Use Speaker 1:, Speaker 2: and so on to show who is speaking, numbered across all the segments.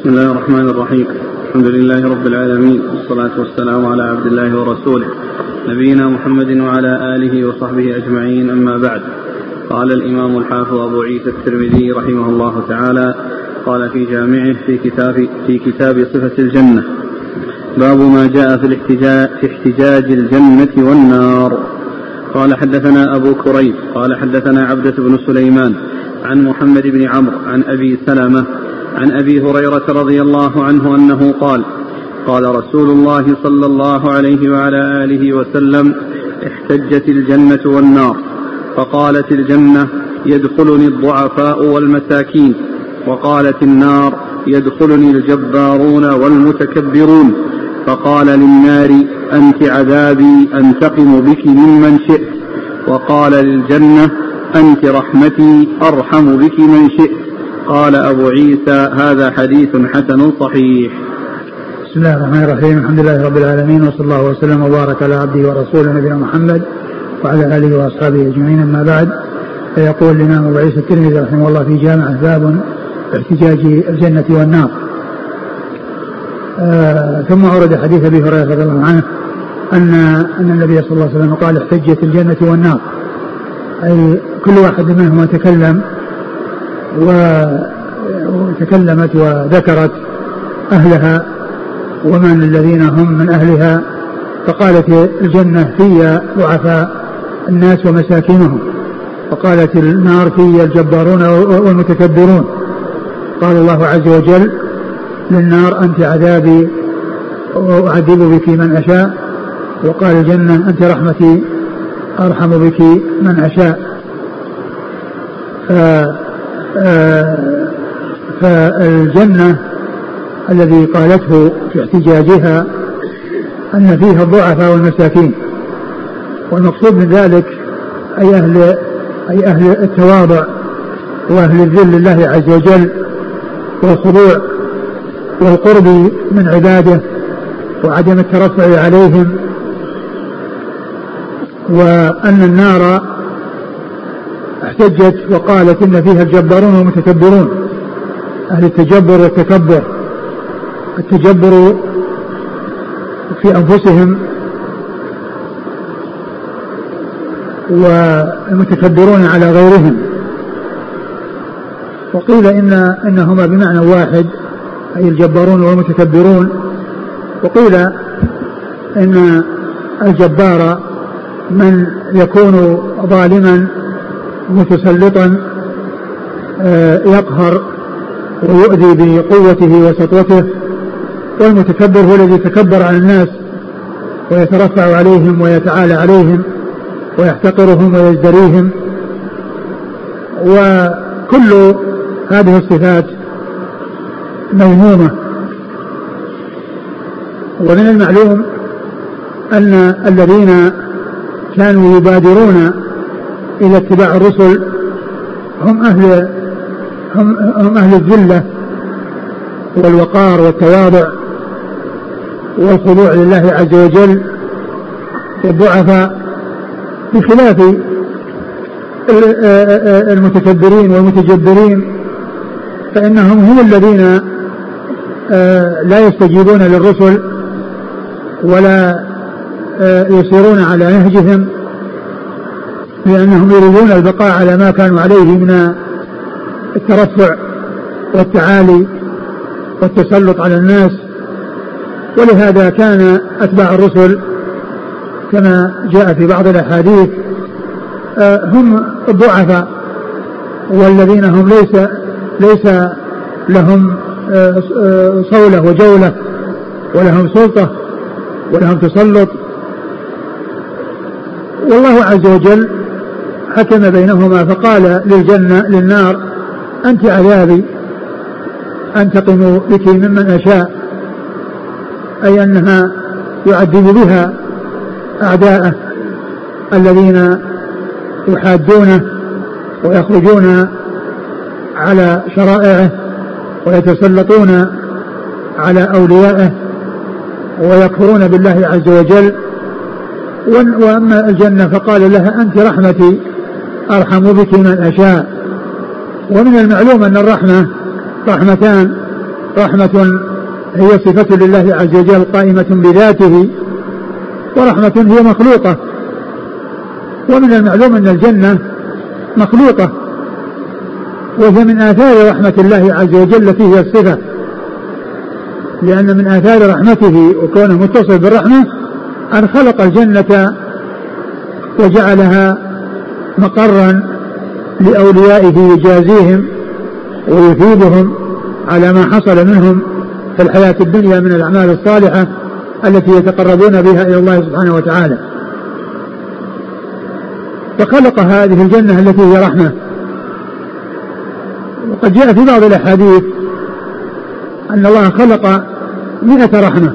Speaker 1: بسم الله الرحمن الرحيم. الحمد لله رب العالمين. والصلاة والسلام على عبد الله ورسوله. نبينا محمد وعلى آله وصحبه أجمعين. أما بعد. قال الإمام الحافظ أبو عيسى الترمذي رحمه الله تعالى قال في جامعه في كتاب في كتاب صفة الجنة. باب ما جاء في الاحتجاج في احتجاج الجنة والنار. قال حدثنا أبو كريب. قال حدثنا عبدة بن سليمان عن محمد بن عمرو عن أبي سلمة عن أبي هريرة رضي الله عنه أنه قال قال رسول الله صلى الله عليه وعلى آله وسلم احتجت الجنة والنار فقالت الجنة يدخلني الضعفاء والمساكين وقالت النار يدخلني الجبارون والمتكبرون فقال للنار أنت عذابي أنتقم بك ممن شئت وقال للجنة أنت رحمتي أرحم بك من شئت. قال أبو عيسى هذا حديث حسن صحيح.
Speaker 2: بسم الله الرحمن الرحيم. الحمد لله رب العالمين وصلى الله وسلم وبارك على عبده ورسوله نبينا محمد وعلى آله وأصحابه أجمعين. أما بعد فيقول الإمام أبو عيسى الترمذي رحمه الله في جامعه باب احتجاج الجنة والنار. آه ثم ورد حديث أبي هريرة رضي الله عنه ان أن النبي صلى الله عليه وسلم قال احتجت الجنة والنار. أي كل واحد منهما تكلم وتكلمت وذكرت أهلها ومن الذين هم من أهلها فقالت الجنة في ضعفاء الناس ومساكنهم وقالت النار في الجبارون والمتكبرون. قال الله عز وجل للنار أنت عذابي وأعذب بك من أشاء وقال الجنة أنت رحمتي أرحم بك من أشاء. فالجنة الذي قالته في احتجاجها أن فيها الضعفاء والمساكين. والمقصود من ذلك أي أهل أي أهل التواضع وأهل الذل لله عز وجل والخضوع والقرب من عباده وعدم الترفع عليهم وأن النار احتجت وقالت إن فيها الجبارون والمتكبرون. أهل التجبر والتكبر. التجبر في أنفسهم والمتكبرون على غيرهم. وقيل إن إنهما بمعنى واحد أي الجبارون والمتكبرون. وقيل إن الجبار من يكون ظالما متسلطا يقهر ويؤذي بقوته وسطوته والمتكبر هو الذي يتكبر على الناس ويترفع عليهم ويتعالى عليهم ويحتقرهم ويزدريهم. وكل هذه الصفات مذمومة. ومن المعلوم أن الذين كانوا يبادرون إلى اتباع الرسل. هم أهل هم, هم أهل الذلة والوقار والتواضع والخضوع لله عز وجل. والضعفاء بخلاف المتكبرين والمتجبرين فإنهم هم الذين لا يستجيبون للرسل ولا يسيرون على نهجهم. لأنهم يريدون البقاء على ما كانوا عليه من الترفع والتعالي والتسلط على الناس. ولهذا كان أتباع الرسل كما جاء في بعض الأحاديث هم الضعفاء والذين هم ليس ليس لهم صولة وجولة ولهم سلطة ولهم تسلط. والله عز وجل حكم بينهما فقال للجنة للنار أنت عذابي أنتقم بك ممن أشاء أي أنها يعذب بها أعداءه الذين يحادونه ويخرجون على شرائعه ويتسلطون على أوليائه ويكفرون بالله عز وجل. وأما الجنة فقال لها أنت رحمتي أرحم بك من أشاء. ومن المعلوم أن الرحمة رحمتان رحمة هي صفة لله عز وجل قائمة بذاته ورحمة هي مخلوقة. ومن المعلوم أن الجنة مخلوقة وهي من آثار رحمة الله عز وجل التي هي الصفة. لأن من آثار رحمته وكونه متصل بالرحمة أن خلق الجنة وجعلها مقرا لأوليائه يجازيهم ويثيبهم على ما حصل منهم في الحياة الدنيا من الأعمال الصالحة التي يتقربون بها إلى الله سبحانه وتعالى. فخلق هذه الجنة التي هي رحمة. وقد جاء في بعض الأحاديث أن الله خلق مئة رحمة.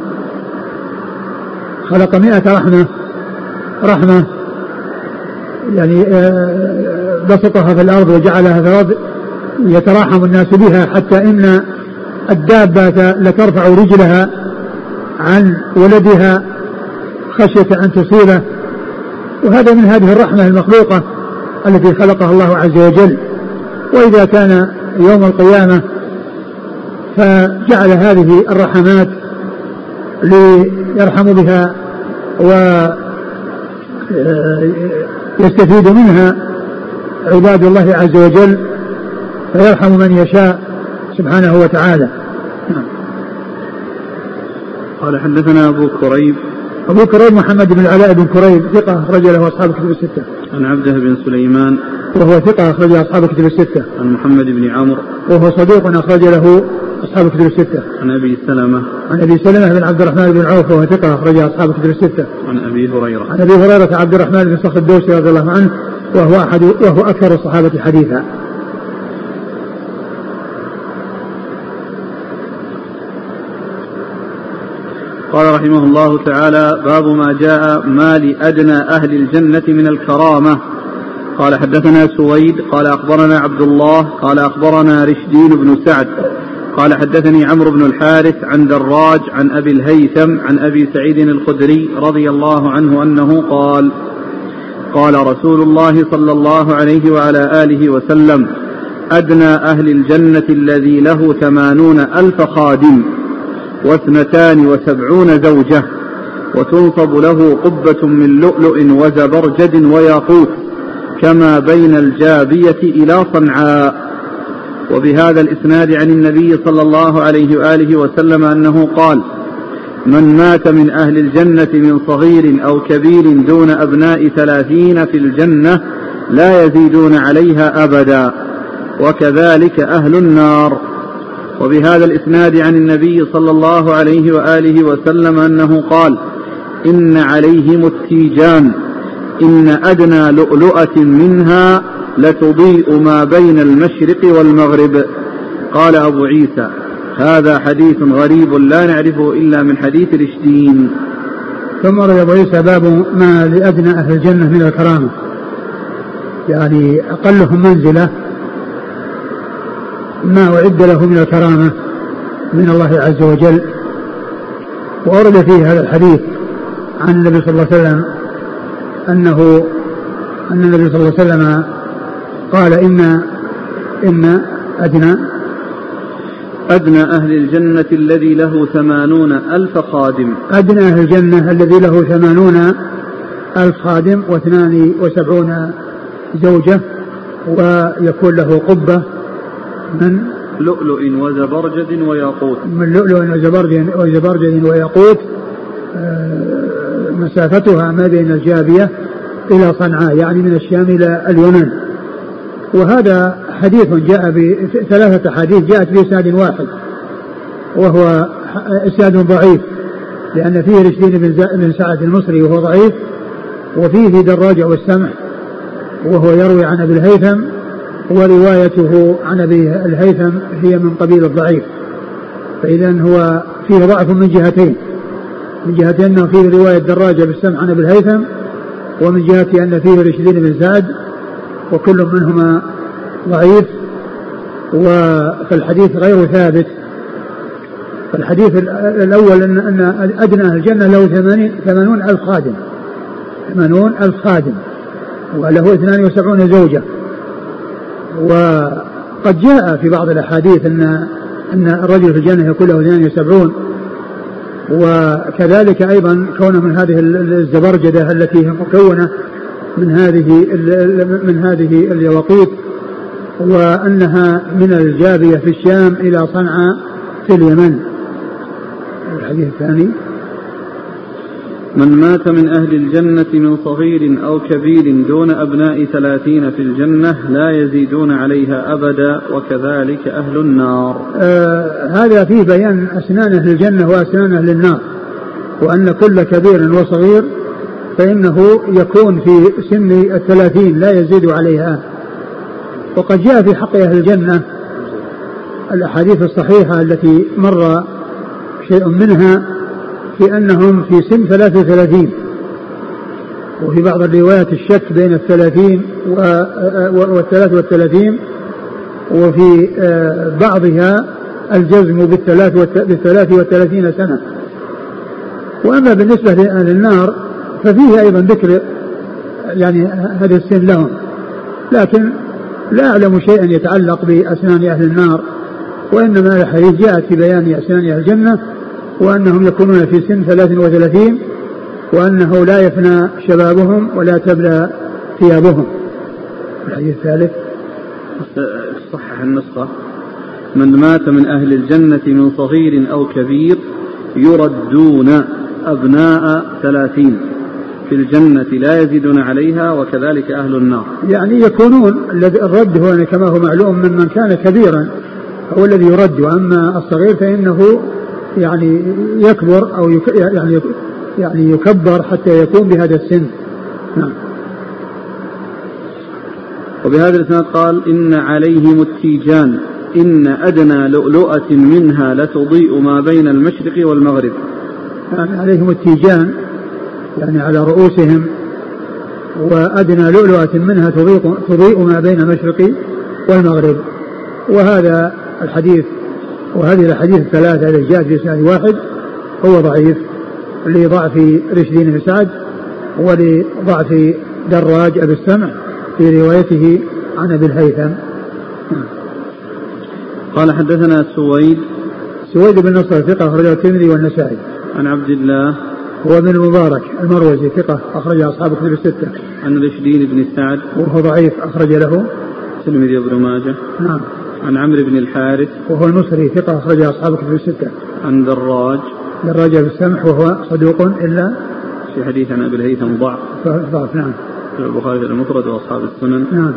Speaker 2: خلق مئة رحمة. رحمة يعني آه، بسطها في الأرض وجعلها في الأرض يتراحم الناس بها حتى إن الدابة لترفع رجلها عن ولدها خشية أن تصيبه. وهذا من هذه الرحمة المخلوقة التي خلقها الله عز وجل. وإذا كان يوم القيامة فجعل هذه الرحمات ليرحم بها ويستفيد منها عباد الله عز وجل فيرحم من يشاء سبحانه وتعالى
Speaker 1: قال حدثنا أبو كريب
Speaker 2: أبو كريب محمد بن العلاء بن كريب ثقة أخرج له أصحاب الكتب الستة.
Speaker 1: عن عبده بن سليمان
Speaker 2: وهو ثقة أخرج له أصحاب الكتب الستة.
Speaker 1: عن محمد بن عمرو
Speaker 2: وهو صدوق أخرج له أصحاب الكتب الستة.
Speaker 1: عن أبي سلمة
Speaker 2: عن أبي سلمة بن عبد الرحمن بن عوف وهو ثقة أخرج أصحاب الكتب الستة.
Speaker 1: عن أبي هريرة
Speaker 2: عن أبي هريرة عبد الرحمن بن صخر الدوسي رضي الله عنه وهو أحد وهو أكثر الصحابة حديثا.
Speaker 1: قال رحمه الله تعالى باب ما جاء ما لأدنى أهل الجنة من الكرامة قال حدثنا سويد قال أخبرنا عبد الله قال أخبرنا رشدين بن سعد قال حدثني عمرو بن الحارث عن دراج عن أبي الهيثم عن أبي سعيد الخدري رضي الله عنه أنه قال قال رسول الله صلى الله عليه وعلى آله وسلم أدنى أهل الجنة الذي له ثمانون ألف خادم واثنتان وسبعون زوجة وتنصب له قبة من لؤلؤ وزبرجد وياقوت كما بين الجابية إلى صنعاء. وبهذا الإسناد عن النبي صلى الله عليه وآله وسلم أنه قال من مات من أهل الجنة من صغير أو كبير دون أبناء ثلاثين في الجنة لا يزيدون عليها أبدا وكذلك أهل النار. وبهذا الإسناد عن النبي صلى الله عليه وآله وسلم أنه قال إن عليهم التيجان إن أدنى لؤلؤة منها لتضيء ما بين المشرق والمغرب. قال أبو عيسى هذا حديث غريب لا نعرفه إلا من حديث رشدين
Speaker 2: ثم روي أبو عيسى باب ما لأدنى أهل الجنة من الكرامة. يعني أقلهم منزلة ما أعد له من الكرامة من الله عز وجل. وأورد فيه هذا الحديث عن النبي صلى الله عليه وسلم أنه أن النبي صلى الله عليه وسلم قال إن إن أدنى
Speaker 1: أدنى أهل الجنة الذي له ثمانون ألف خادم.
Speaker 2: أدنى أهل الجنة الذي له ثمانون ألف خادم واثنان وسبعون زوجة ويكون له قبة
Speaker 1: من لؤلؤ وزبرجد وياقوت.
Speaker 2: من لؤلؤ وزبرجد وزبرجد وياقوت آه، مسافتها ما بين الجابية إلى صنعاء يعني من الشام إلى اليمن. وهذا حديث جاء بثلاثة أحاديث جاءت بإسناد واحد وهو إسناد ضعيف لأن فيه رشدين بن سعد المصري وهو ضعيف وفيه دراج والسمح وهو يروي عن أبي الهيثم وروايته عن أبي الهيثم هي من قبيل الضعيف. فاذا هو فيه ضعف من جهتين من جهة أنه فيه رواية دراجة بالسمع عن أبي الهيثم ومن جهة أن فيه رشدين بن سعد وكل منهما ضعيف فالحديث غير ثابت. فالحديث الأول أن, أن أدنى الجنة له ثمانون ألف خادم. ثمانون ألف خادم. وله اثنان وسبعون زوجة. وقد جاء في بعض الأحاديث أن أن الرجل في الجنة يكون له اثنان وسبعون. وكذلك أيضا كونه من هذه الزبرجدة التي هي مكونة من هذه من هذه اليواقيت وأنها من الجابية في الشام إلى صنعاء في اليمن. الحديث الثاني.
Speaker 1: من مات من أهل الجنة من صغير أو كبير دون أبناء ثلاثين في الجنة لا يزيدون عليها أبدا وكذلك أهل النار.
Speaker 2: آه هذا فيه بيان أسنان أهل الجنة وأسنان أهل النار وأن كل كبير وصغير فإنه يكون في سن الثلاثين لا يزيد عليها. وقد جاء في حق أهل الجنة الأحاديث الصحيحة التي مر شيء منها في أنهم في سن 33 وفي بعض الروايات الشك بين الثلاثين والثلاث والثلاثين. وفي آه، بعضها الجزم بالثلاث بالثلاث والثلاثين سنة. وأما بالنسبة لأهل النار ففيه أيضا ذكر يعني هذا السن لهم. لكن لا أعلم شيئا يتعلق بأسنان أهل النار وإنما الحديث جاءت في بيان أسنان أهل الجنة وأنهم يكونون في سن 33 وأنه لا يفنى شبابهم ولا تبلى ثيابهم. الحديث الثالث.
Speaker 1: صحح النسخة. من مات من أهل الجنة من صغير أو كبير يردون أبناء ثلاثين. في الجنة لا يزيدون عليها وكذلك أهل النار.
Speaker 2: يعني يكونون الرد هو كما هو معلوم ممن كان كبيرا هو الذي يرد. وأما الصغير فإنه يعني يكبر أو يك يعني يعني يكبر حتى يكون بهذا السن. نعم.
Speaker 1: وبهذا الإسناد قال إن عليهم التيجان إن أدنى لؤلؤة منها لتضيء ما بين المشرق والمغرب.
Speaker 2: يعني عليهم التيجان يعني على رؤوسهم وأدنى لؤلؤة منها تضيء, تضيء ما بين المشرق والمغرب. وهذا الحديث وهذه الأحاديث الثلاثة التي جاءت في اسناد واحد هو ضعيف لضعف رشدين بن سعد ولضعف دراج أبي السمع في روايته عن أبي الهيثم.
Speaker 1: قال حدثنا سويد.
Speaker 2: سويد بن نصر ثقة أخرجه الترمذي والنسائي.
Speaker 1: عن عبد الله
Speaker 2: هو ابن المبارك المروزي ثقة أخرج أصحاب كتب الستة.
Speaker 1: عن رشدين بن سعد
Speaker 2: وهو ضعيف أخرج له
Speaker 1: الترمذي وابن ماجه.
Speaker 2: نعم.
Speaker 1: عن عمرو بن الحارث
Speaker 2: وهو المصري ثقة أخرج أصحاب كتب الستة.
Speaker 1: عن دراج
Speaker 2: دراج بن السمح وهو صدوق إلا
Speaker 1: في حديث عن أبي الهيثم ضعف
Speaker 2: ضعف نعم.
Speaker 1: في البخاري المفرد وأصحاب السنن.
Speaker 2: نعم.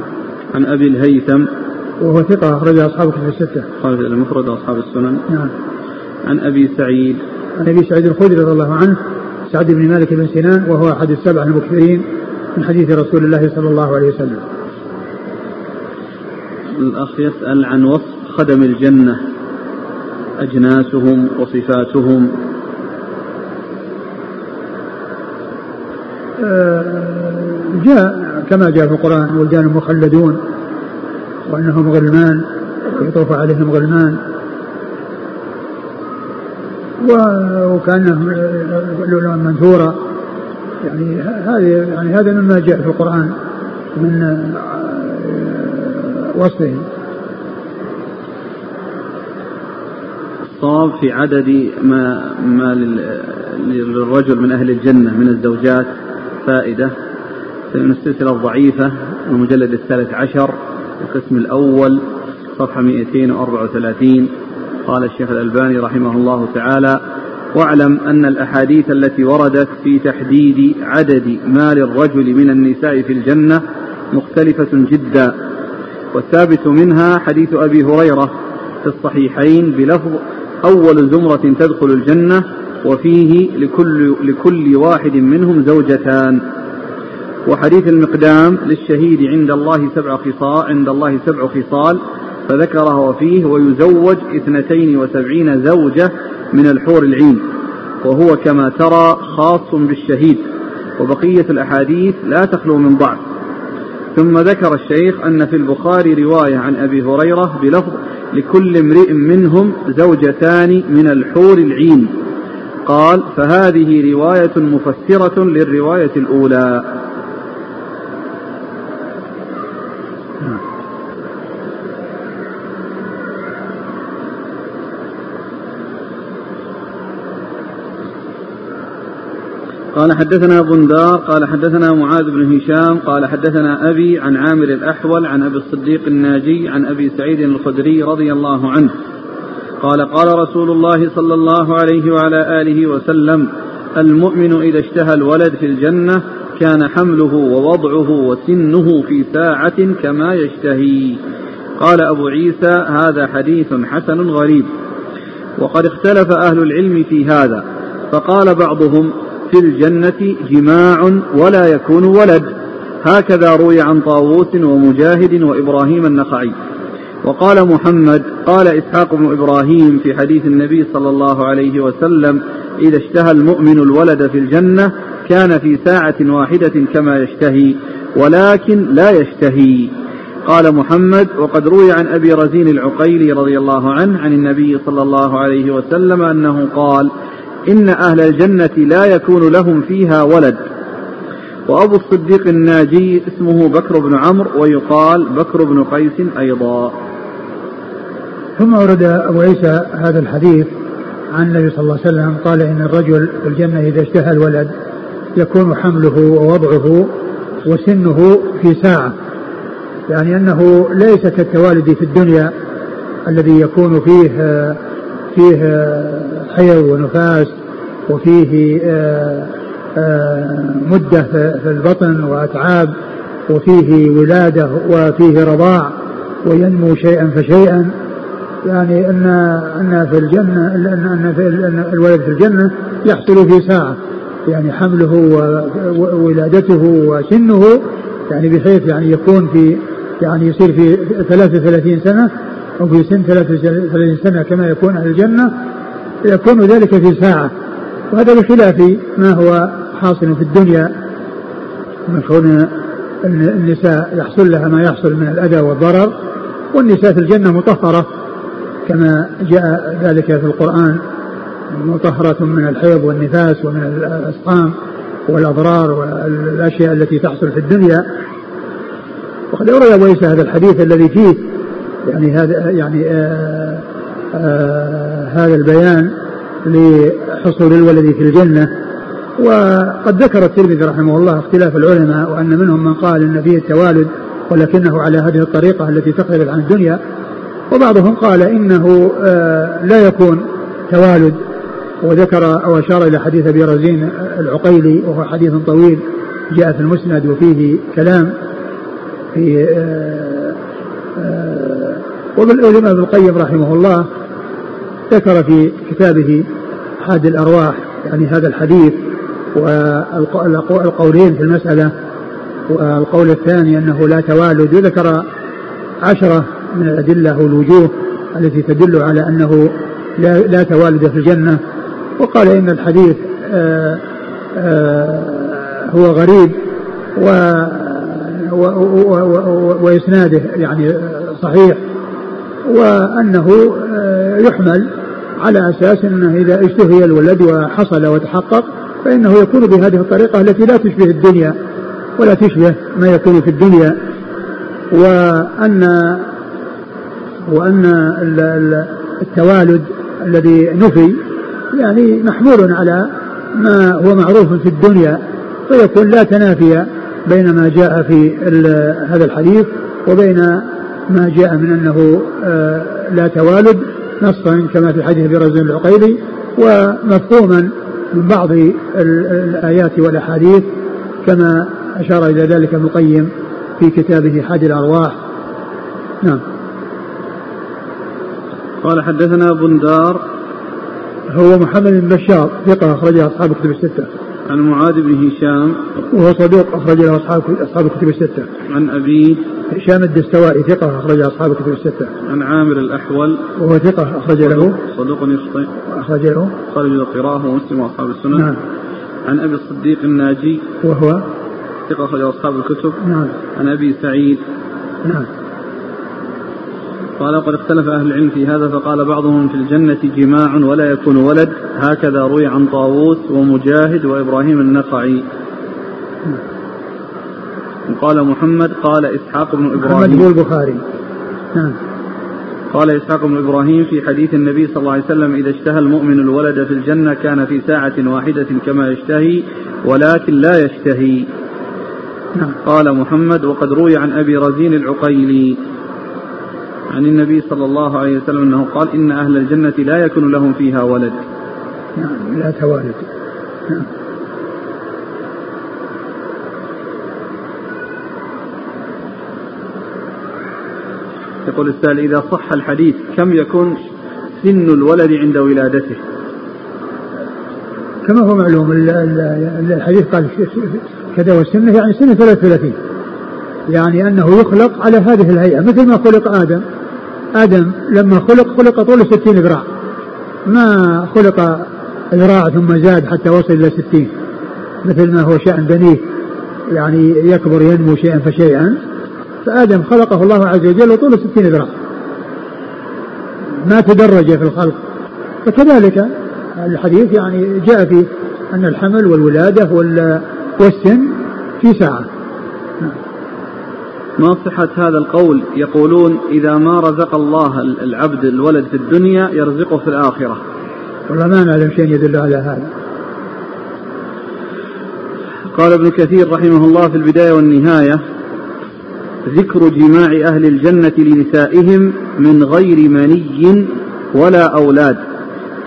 Speaker 1: عن أبي الهيثم
Speaker 2: وهو ثقة أخرج أصحاب كتب الستة.
Speaker 1: خالد المفرد وأصحاب السنن.
Speaker 2: نعم.
Speaker 1: عن أبي سعيد.
Speaker 2: عن أبي سعيد الخدري رضي الله عنه سعد بن مالك بن سنان وهو أحد السبع المكثرين من حديث رسول الله صلى الله عليه وسلم.
Speaker 1: الأخ يسأل عن وصف خدم الجنة أجناسهم وصفاتهم
Speaker 2: آه، جاء كما جاء في القرآن ولدان مخلدون وأنهم غلمان ويطوف عليهم غلمان وكأنهم لؤلؤا منثورا يعني هذه يعني هذا مما جاء في القرآن من آه، وصفهم
Speaker 1: الصواب في عدد ما ما للرجل من أهل الجنة من الزوجات فائدة. من السلسلة الضعيفة المجلد الثالث عشر القسم الأول صفحة 234 قال الشيخ الألباني رحمه الله تعالى واعلم أن الأحاديث التي وردت في تحديد عدد ما للرجل من النساء في الجنة مختلفة جدا. والثابت منها حديث أبي هريرة في الصحيحين بلفظ أول زمرة تدخل الجنة وفيه لكل, لكل واحد منهم زوجتان. وحديث المقدام للشهيد عند الله سبع خصال عند الله سبع خصال فذكره فيه ويزوج اثنتين وسبعين زوجة من الحور العين وهو كما ترى خاص بالشهيد وبقية الأحاديث لا تخلو من ضعف ثم ذكر الشيخ أن في البخاري رواية عن أبي هريرة بلفظ لكل امرئ منهم زوجتان من الحور العين. قال فهذه رواية مفسرة للرواية الأولى. قال حدثنا بندار قال حدثنا معاذ بن هشام قال حدثنا أبي عن عامر الأحول عن أبي الصديق الناجي عن أبي سعيد الخدري رضي الله عنه. قال قال رسول الله صلى الله عليه وعلى آله وسلم المؤمن إذا اشتهى الولد في الجنة كان حمله ووضعه وسنه في ساعة كما يشتهي. قال أبو عيسى هذا حديث حسن غريب. وقد اختلف أهل العلم في هذا فقال بعضهم في الجنة جماع ولا يكون ولد. هكذا روي عن طاووس ومجاهد وإبراهيم النخعي. وقال محمد قال إسحاق بن إبراهيم في حديث النبي صلى الله عليه وسلم إذا اشتهى المؤمن الولد في الجنة كان في ساعة واحدة كما يشتهي ولكن لا يشتهي. قال محمد وقد روي عن أبي رزين العقيلي رضي الله عنه عن النبي صلى الله عليه وسلم أنه قال إن أهل الجنة لا يكون لهم فيها ولد. وأبو الصديق الناجي اسمه بكر بن عمرو ويقال بكر بن قيس أيضا.
Speaker 2: ثم ورد أبو عيسى هذا الحديث عن النبي صلى الله عليه وسلم قال إن الرجل في الجنة إذا اشتهى الولد يكون حمله ووضعه وسنه في ساعة. يعني أنه ليس كالتوالد في الدنيا الذي يكون فيه فيه حيض ونفاس وفيه آه، آه، مدة في البطن وأتعاب وفيه ولادة وفيه رضاع وينمو شيئا فشيئا. يعني أن أن في الجنة أن أن الولد في الجنة يحصل في ساعة. يعني حمله وولادته وسنه يعني بحيث يعني يكون في يعني يصير في 33 سنة أو في سن 33 سنة كما يكون أهل الجنة يكون ذلك في ساعة. وهذا بخلاف ما هو حاصل في الدنيا من كون النساء يحصل لها ما يحصل من الأذى والضرر والنساء في الجنة مطهرة كما جاء ذلك في القرآن مطهرة من الحيض والنفاس ومن الأسقام والأضرار والأشياء التي تحصل في الدنيا. وقد أورد أبو هذا الحديث الذي فيه يعني هذا يعني آآ آآ هذا البيان لحصول الولد في الجنة. وقد ذكر الترمذي رحمه الله اختلاف العلماء وأن منهم من قال أن فيه التوالد ولكنه على هذه الطريقة التي تختلف عن الدنيا. وبعضهم قال إنه آه، لا يكون توالد. وذكر أو أشار إلى حديث أبي رزين العقيلي وهو حديث طويل جاء في المسند وفيه كلام في آه، آه، والإمام ابن القيم رحمه الله ذكر في كتابه حاد الأرواح يعني هذا الحديث والقولين في المسألة والقول الثاني أنه لا توالد وذكر عشرة من الأدلة والوجوه التي تدل على أنه لا, لا توالد في الجنة. وقال إن الحديث آآ آه، آآ آه، هو غريب و وإسناده يعني صحيح وأنه آه، يحمل على أساس أنه إذا اشتهي الولد وحصل وتحقق فإنه يكون بهذه الطريقة التي لا تشبه الدنيا ولا تشبه ما يكون في الدنيا. وأن وأن التوالد الذي نفي يعني محمول على ما هو معروف في الدنيا فيكون لا تنافي بين ما جاء في هذا الحديث وبين ما جاء من أنه آه، لا توالد نصا كما في حديث أبي رزين العقيلي ومفهوما من بعض الآيات والأحاديث كما أشار إلى ذلك ابن القيم في كتابه حاد الأرواح. نعم.
Speaker 1: قال حدثنا بندار.
Speaker 2: هو محمد بن بشار ثقة أخرجها أصحاب الكتب الستة.
Speaker 1: عن معاذ بن هشام
Speaker 2: وهو صدوق أخرج له أصحاب أصحاب الكتب الستة.
Speaker 1: عن أبيه
Speaker 2: هشام الدستوائي ثقة أخرج أصحاب الكتب الستة.
Speaker 1: عن عامر الأحول
Speaker 2: وهو ثقة أخرج له
Speaker 1: صدوق يخطئ
Speaker 2: أخرج له
Speaker 1: خرج القراءة ومسلم وأصحاب السنن.
Speaker 2: نعم.
Speaker 1: عن أبي الصديق الناجي
Speaker 2: وهو
Speaker 1: ثقة أخرج أصحاب الكتب.
Speaker 2: نعم.
Speaker 1: عن أبي سعيد
Speaker 2: نعم.
Speaker 1: قال وقد اختلف أهل العلم في هذا فقال بعضهم في الجنة جماع ولا يكون ولد. هكذا روي عن طاووس ومجاهد وإبراهيم النخعي. وقال محمد قال إسحاق بن إبراهيم.
Speaker 2: محمد بن البخاري. نعم.
Speaker 1: قال إسحاق بن إبراهيم في حديث النبي صلى الله عليه وسلم إذا اشتهى المؤمن الولد في الجنة كان في ساعة واحدة كما يشتهي ولكن لا يشتهي. نعم. قال محمد وقد روي عن أبي رزين العقيلي. عن النبي صلى الله عليه وسلم أنه قال إن أهل الجنة لا يكون لهم فيها ولد.
Speaker 2: نعم لا توالد. نعم
Speaker 1: يقول السائل إذا صح الحديث كم يكون سن الولد عند ولادته؟
Speaker 2: كما هو معلوم الحديث قال كذا والسنة يعني سنة 33 يعني أنه يخلق على هذه الهيئة مثل ما خلق آدم. آدم لما خلق خلق طول 60 ذراع. ما خلق ذراع ثم زاد حتى وصل إلى 60 مثل ما هو شأن بنيه يعني يكبر ينمو شيئا فشيئا. فآدم خلقه الله عز وجل وطوله ستين ذراع. ما تدرج في الخلق. فكذلك الحديث يعني جاء في أن الحمل والولادة والسن في ساعة.
Speaker 1: ما صحة هذا القول؟ يقولون إذا ما رزق الله العبد الولد في الدنيا يرزقه في الآخرة.
Speaker 2: والله ما نعلم شيء يدل على هذا.
Speaker 1: قال ابن كثير رحمه الله في البداية والنهاية ذكر جماع أهل الجنة لنسائهم من غير مني ولا أولاد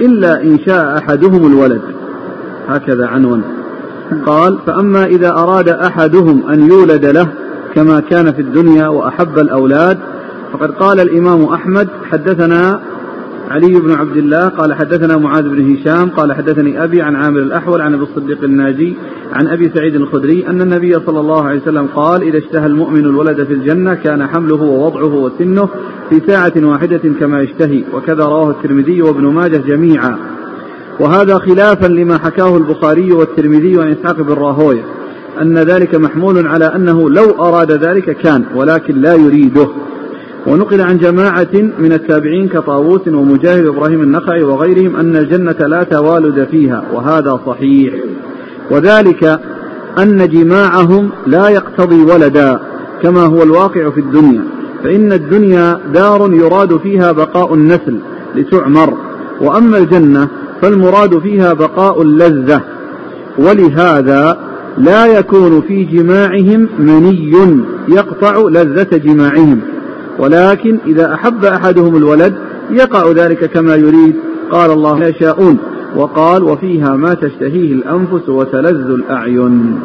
Speaker 1: إلا إن شاء أحدهم الولد. هكذا عنون قال فأما إذا أراد أحدهم أن يولد له كما كان في الدنيا وأحب الأولاد. فقد قال الإمام أحمد حدثنا علي بن عبد الله قال حدثنا معاذ بن هشام قال حدثني أبي عن عامر الأحول عن أبي الصديق الناجي عن أبي سعيد الخدري أن النبي صلى الله عليه وسلم قال إذا اشتهى المؤمن الولد في الجنة كان حمله ووضعه وسنه في ساعة واحدة كما يشتهي وكذا رواه الترمذي وابن ماجه جميعا. وهذا خلافا لما حكاه البخاري والترمذي عن إسحاق بن راهوية. أن ذلك محمول على أنه لو أراد ذلك كان ولكن لا يريده. ونقل عن جماعة من التابعين كطاووس ومجاهد وإبراهيم النخعي وغيرهم أن الجنة لا توالد فيها وهذا صحيح. وذلك أن جماعهم لا يقتضي ولدا كما هو الواقع في الدنيا. فإن الدنيا دار يراد فيها بقاء النسل لتعمر. وأما الجنة فالمراد فيها بقاء اللذة. ولهذا لا يكون في جماعهم مني يقطع لذة جماعهم. ولكن إذا أحب أحدهم الولد يقع ذلك كما يريد. قال الله لا يشاءون. وقال وفيها ما تشتهيه الأنفس وتلذ الأعين.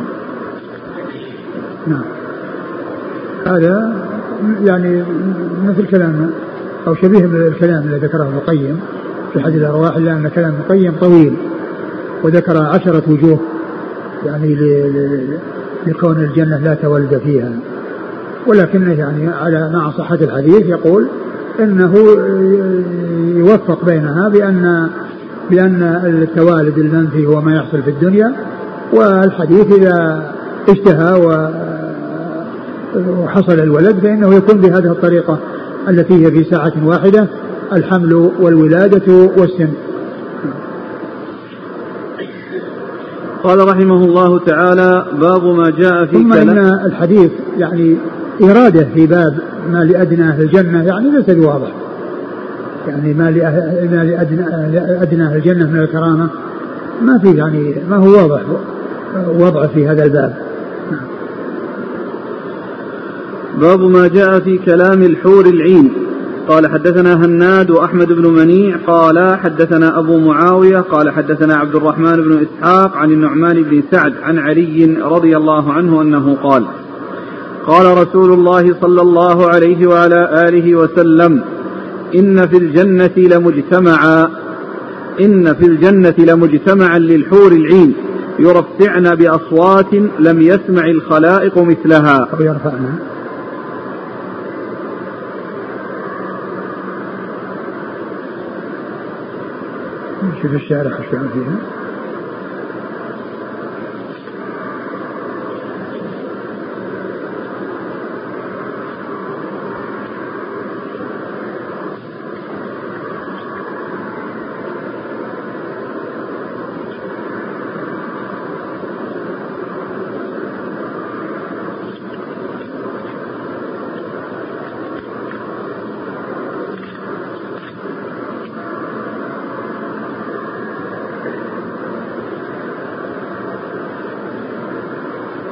Speaker 2: نعم. هذا يعني مثل كلام أو شبيه بالكلام الذي ذكره ابن القيم في حديث الأرواح إلا أن كلام ابن القيم طويل وذكر عشرة وجوه. يعني لكون الجنة لا تولد فيها ولكنه يعني على مع صحة الحديث يقول إنه يوفق بينها بان بأن التوالد المنفي هو ما يحصل في الدنيا والحديث إذا اشتهى وحصل الولد فإنه يكون بهذه الطريقة التي هي في ساعة واحدة الحمل والولادة والسن.
Speaker 1: قال رحمه الله تعالى باب ما جاء في
Speaker 2: ثم إن الحديث يعني إرادة في باب ما لأدنى أهل الجنة يعني ليس بواضح. يعني ما ما لأدنى أدنى أهل الجنة من الكرامة ما في يعني ما هو واضح وضع في هذا الباب.
Speaker 1: باب ما جاء في كلام الحور العين. قال حدثنا هناد وأحمد بن منيع قال حدثنا أبو معاوية قال حدثنا عبد الرحمن بن إسحاق عن النعمان بن سعد عن علي رضي الله عنه أنه قال قال رسول الله صلى الله عليه وعلى آله وسلم إن في الجنة لمجتمعا إن في الجنة لمجتمعا للحور العين يرفعن بأصوات لم يسمع الخلائق مثلها.
Speaker 2: شوف الشارع إيش فيها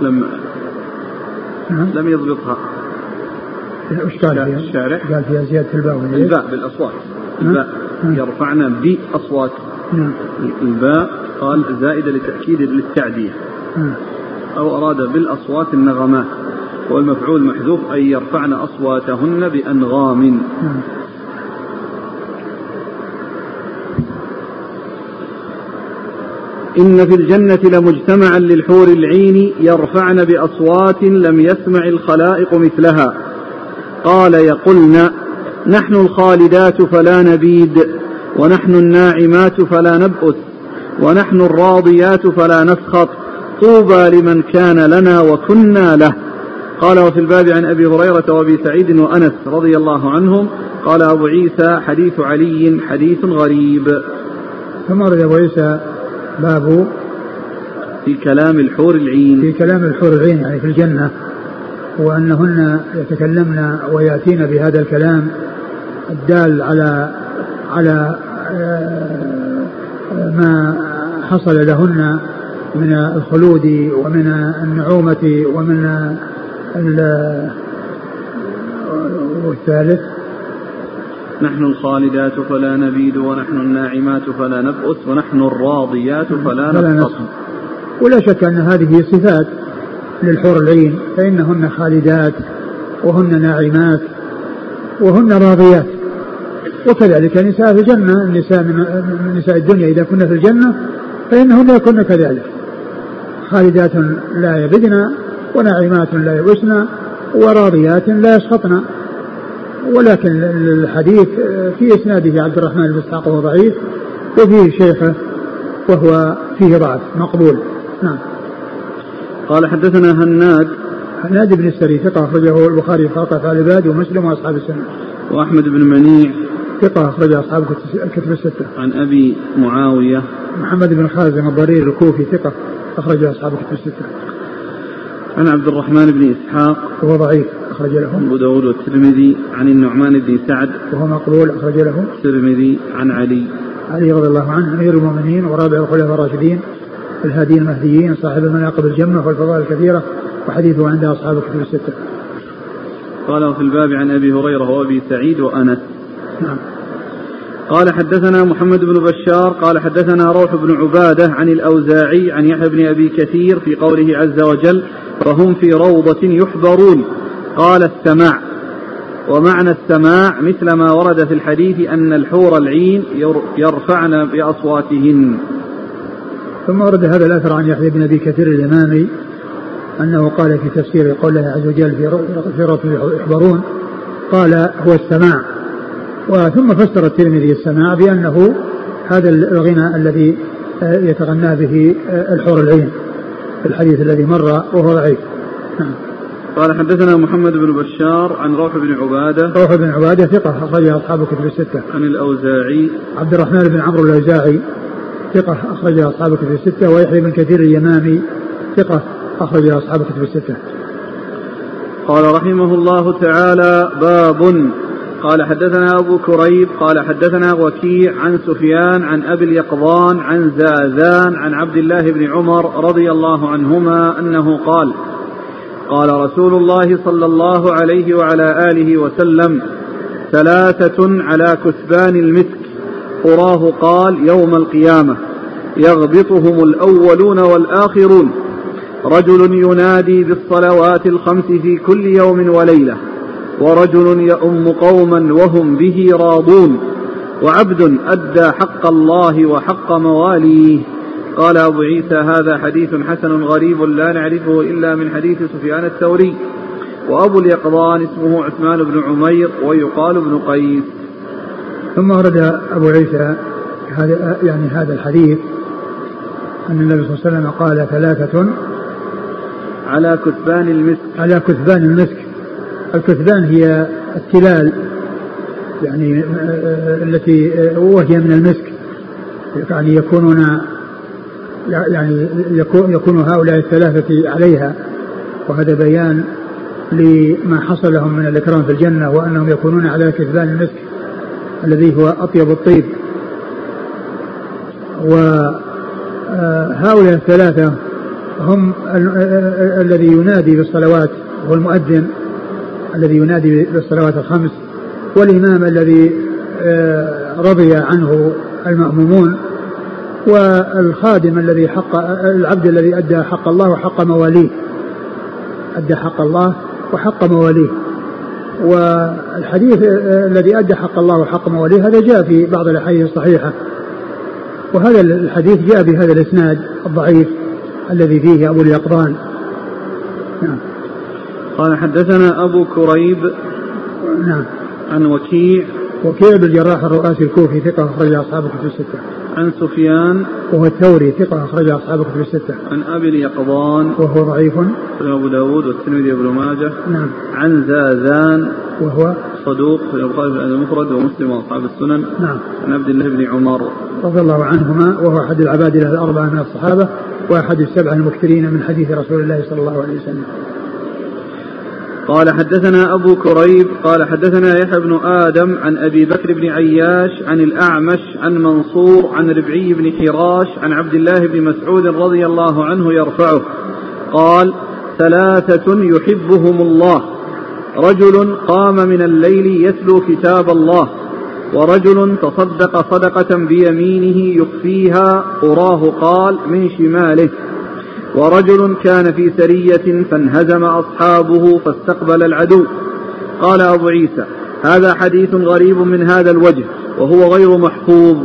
Speaker 1: لم
Speaker 2: نعم.
Speaker 1: لم يضبطها.
Speaker 2: وش قال فيها؟
Speaker 1: الشارح
Speaker 2: قال فيها زيادة الباء
Speaker 1: الباء بالأصوات.
Speaker 2: نعم.
Speaker 1: الباء
Speaker 2: نعم.
Speaker 1: يرفعن بأصوات.
Speaker 2: نعم.
Speaker 1: الباء قال زائدة لتأكيد للتعدية أو أراد بالأصوات النغمات. والمفعول محذوف أي يرفعن أصواتهن بأنغام. إن في الجنة لمجتمعا للحور العين يرفعن بأصوات لم يسمع الخلائق مثلها. قال يقولن نحن الخالدات فلا نبيد ونحن الناعمات فلا نبؤس ونحن الراضيات فلا نسخط طوبى لمن كان لنا وكنا له. قال وفي الباب عن أبي هريرة وأبي سعيد وأنس رضي الله عنهم قال أبو عيسى حديث علي حديث غريب.
Speaker 2: ثم ورد أبو عيسى باب
Speaker 1: في كلام الحور العين.
Speaker 2: في كلام الحور العين يعني في الجنة وأنهن يتكلمن ويأتين بهذا الكلام الدال على على آه، ما حصل لهن من الخلود ومن النعومة ومن ال- والثالث
Speaker 1: نحن الخالدات فلا نبيد ونحن الناعمات فلا نبؤس ونحن الراضيات فلا
Speaker 2: فلا
Speaker 1: نسقط
Speaker 2: ولا شك أن هذه صفات للحور العين فإنهن خالدات وهن ناعمات وهن راضيات. وكذلك نساء في الجنة النساء من من نساء الدنيا إذا كنا في الجنة فإنهن يكن كذلك. خالدات لا يبدن وناعمات لا يبسن وراضيات لا يسخطن ولكن الحديث في إسناده عبد الرحمن بن إسحاق وهو ضعيف وفيه شيخه وهو فيه ضعف مقبول. نعم.
Speaker 1: قال حدثنا هناد.
Speaker 2: نادي بن السري ثقة أخرجه البخاري خلق أفعال العباد ومسلم وأصحاب السنة.
Speaker 1: وأحمد بن منيع.
Speaker 2: ثقة أخرج أصحاب الكتب الستة.
Speaker 1: عن أبي معاوية.
Speaker 2: محمد بن خازم الضرير الكوفي ثقة أخرج أصحاب الكتب الستة.
Speaker 1: عن عبد الرحمن بن إسحاق
Speaker 2: وهو ضعيف أخرج له.
Speaker 1: أبو داود والترمذي عن النعمان بن سعد
Speaker 2: وهو مقبول أخرج له.
Speaker 1: الترمذي عن علي.
Speaker 2: علي رضي الله عنه أمير المؤمنين ورابع الخلفاء الراشدين الهاديين المهديين صاحب المناقب الجمة والفضائل الكثيرة وحديثه عند أصحاب الكتب الستة.
Speaker 1: قال وفي الباب عن أبي هريرة وأبي سعيد وأنس.
Speaker 2: نعم.
Speaker 1: قال حدثنا محمد بن بشار قال حدثنا روح بن عبادة عن الأوزاعي عن يحيى بن أبي كثير في قوله عز وجل فهم في روضة يحبرون قال السماع ومعنى السماع مثل ما ورد في الحديث أن الحور العين ير- يرفعن بأصواتهن.
Speaker 2: ثم ورد هذا الأثر عن يحيى بن أبي كثير الإمامي أنه قال في تفسير قوله عز وجل في روضة يحبرون قال هو السماع وثم فسر الترمذي السماع بأنه هذا الغنى الذي آه، يتغنى به آه، الحور العين في الحديث الذي مر وهو ضعيف. نعم.
Speaker 1: قال حدثنا محمد بن بشار عن روح بن عبادة.
Speaker 2: روح بن عبادة ثقة أخرجها أصحاب الكتب الستة.
Speaker 1: عن الأوزاعي.
Speaker 2: عبد الرحمن بن عمرو الأوزاعي ثقة أخرجها أصحاب الكتب الستة. ويحيى بن كثير اليمامي ثقة أخرجها أصحاب الكتب الستة.
Speaker 1: قال رحمه الله تعالى باب قال حدثنا أبو كريب قال حدثنا وكيع عن سفيان عن أبي اليقظان عن زاذان عن عبد الله بن عمر رضي الله عنهما أنه قال قال رسول الله صلى الله عليه وعلى آله وسلم ثلاثة على كثبان المسك. أراه قال يوم القيامة. يغبطهم الأولون والآخرون. رجل ينادي بالصلوات الخمس في كل يوم وليلة. ورجل يؤم قوما وهم به راضون وعبد أدى حق الله وحق مواليه. قال أبو عيسى هذا حديث حسن غريب لا نعرفه إلا من حديث سفيان الثوري. وأبو اليقظان اسمه عثمان بن عمير ويقال ابن قيس.
Speaker 2: ثم ورد أبو عيسى هذا يعني هذا الحديث أن النبي صلى الله عليه وسلم قال ثلاثة
Speaker 1: على كثبان المسك.
Speaker 2: على كثبان المسك. الكثبان هي التلال يعني آه، التي آه، وهي من المسك. يعني يكونون يعني يكون, هؤلاء الثلاثة عليها. وهذا بيان لما حصل لهم من الإكرام في الجنة وأنهم يكونون على كثبان المسك الذي هو أطيب الطيب. وهؤلاء الثلاثة هم الذي ينادي بالصلوات هو المؤذن. الذي ينادي بالصلوات الخمس والإمام الذي آه، رضي عنه المأمومون والخادم الذي حق العبد الذي أدى حق الله وحق مواليه أدى حق الله وحق مواليه. والحديث آه، الذي أدى حق الله وحق مواليه هذا جاء في بعض الأحاديث الصحيحة. وهذا الحديث جاء بهذا الإسناد الضعيف الذي فيه أبو اليقظان.
Speaker 1: نعم. قال حدثنا أبو كريب
Speaker 2: نعم
Speaker 1: عن وكيع
Speaker 2: وكيع بن الجراح الرؤاسي الكوفي ثقة أخرج أصحاب الكتب الستة.
Speaker 1: عن سفيان
Speaker 2: وهو الثوري ثقة أخرج أصحاب الكتب الستة.
Speaker 1: عن أبي اليقظان
Speaker 2: وهو ضعيف.
Speaker 1: أبو داود والترمذي وابن ماجه.
Speaker 2: نعم.
Speaker 1: عن زازان
Speaker 2: وهو
Speaker 1: صدوق في البخاري المفرد ومسلم وأصحاب السنن.
Speaker 2: نعم.
Speaker 1: عن عبد الله بن عمر.
Speaker 2: رضي الله عنهما وهو أحد العباد الأربعة من الصحابة وأحد السبعة المكثرين من حديث رسول الله صلى الله عليه وسلم.
Speaker 1: قال حدثنا أبو كريب قال حدثنا يحيى بن آدم عن أبي بكر بن عياش عن الأعمش عن منصور عن ربعي بن حراش عن عبد الله بن مسعود رضي الله عنه يرفعه. قال ثلاثة يحبهم الله. رجل قام من الليل يتلو كتاب الله ورجل تصدق صدقة بيمينه يخفيها أراه قال من شماله. ورجل كان في سرية فانهزم أصحابه فاستقبل العدو. قال أبو عيسى هذا حديث غريب من هذا الوجه وهو غير محفوظ.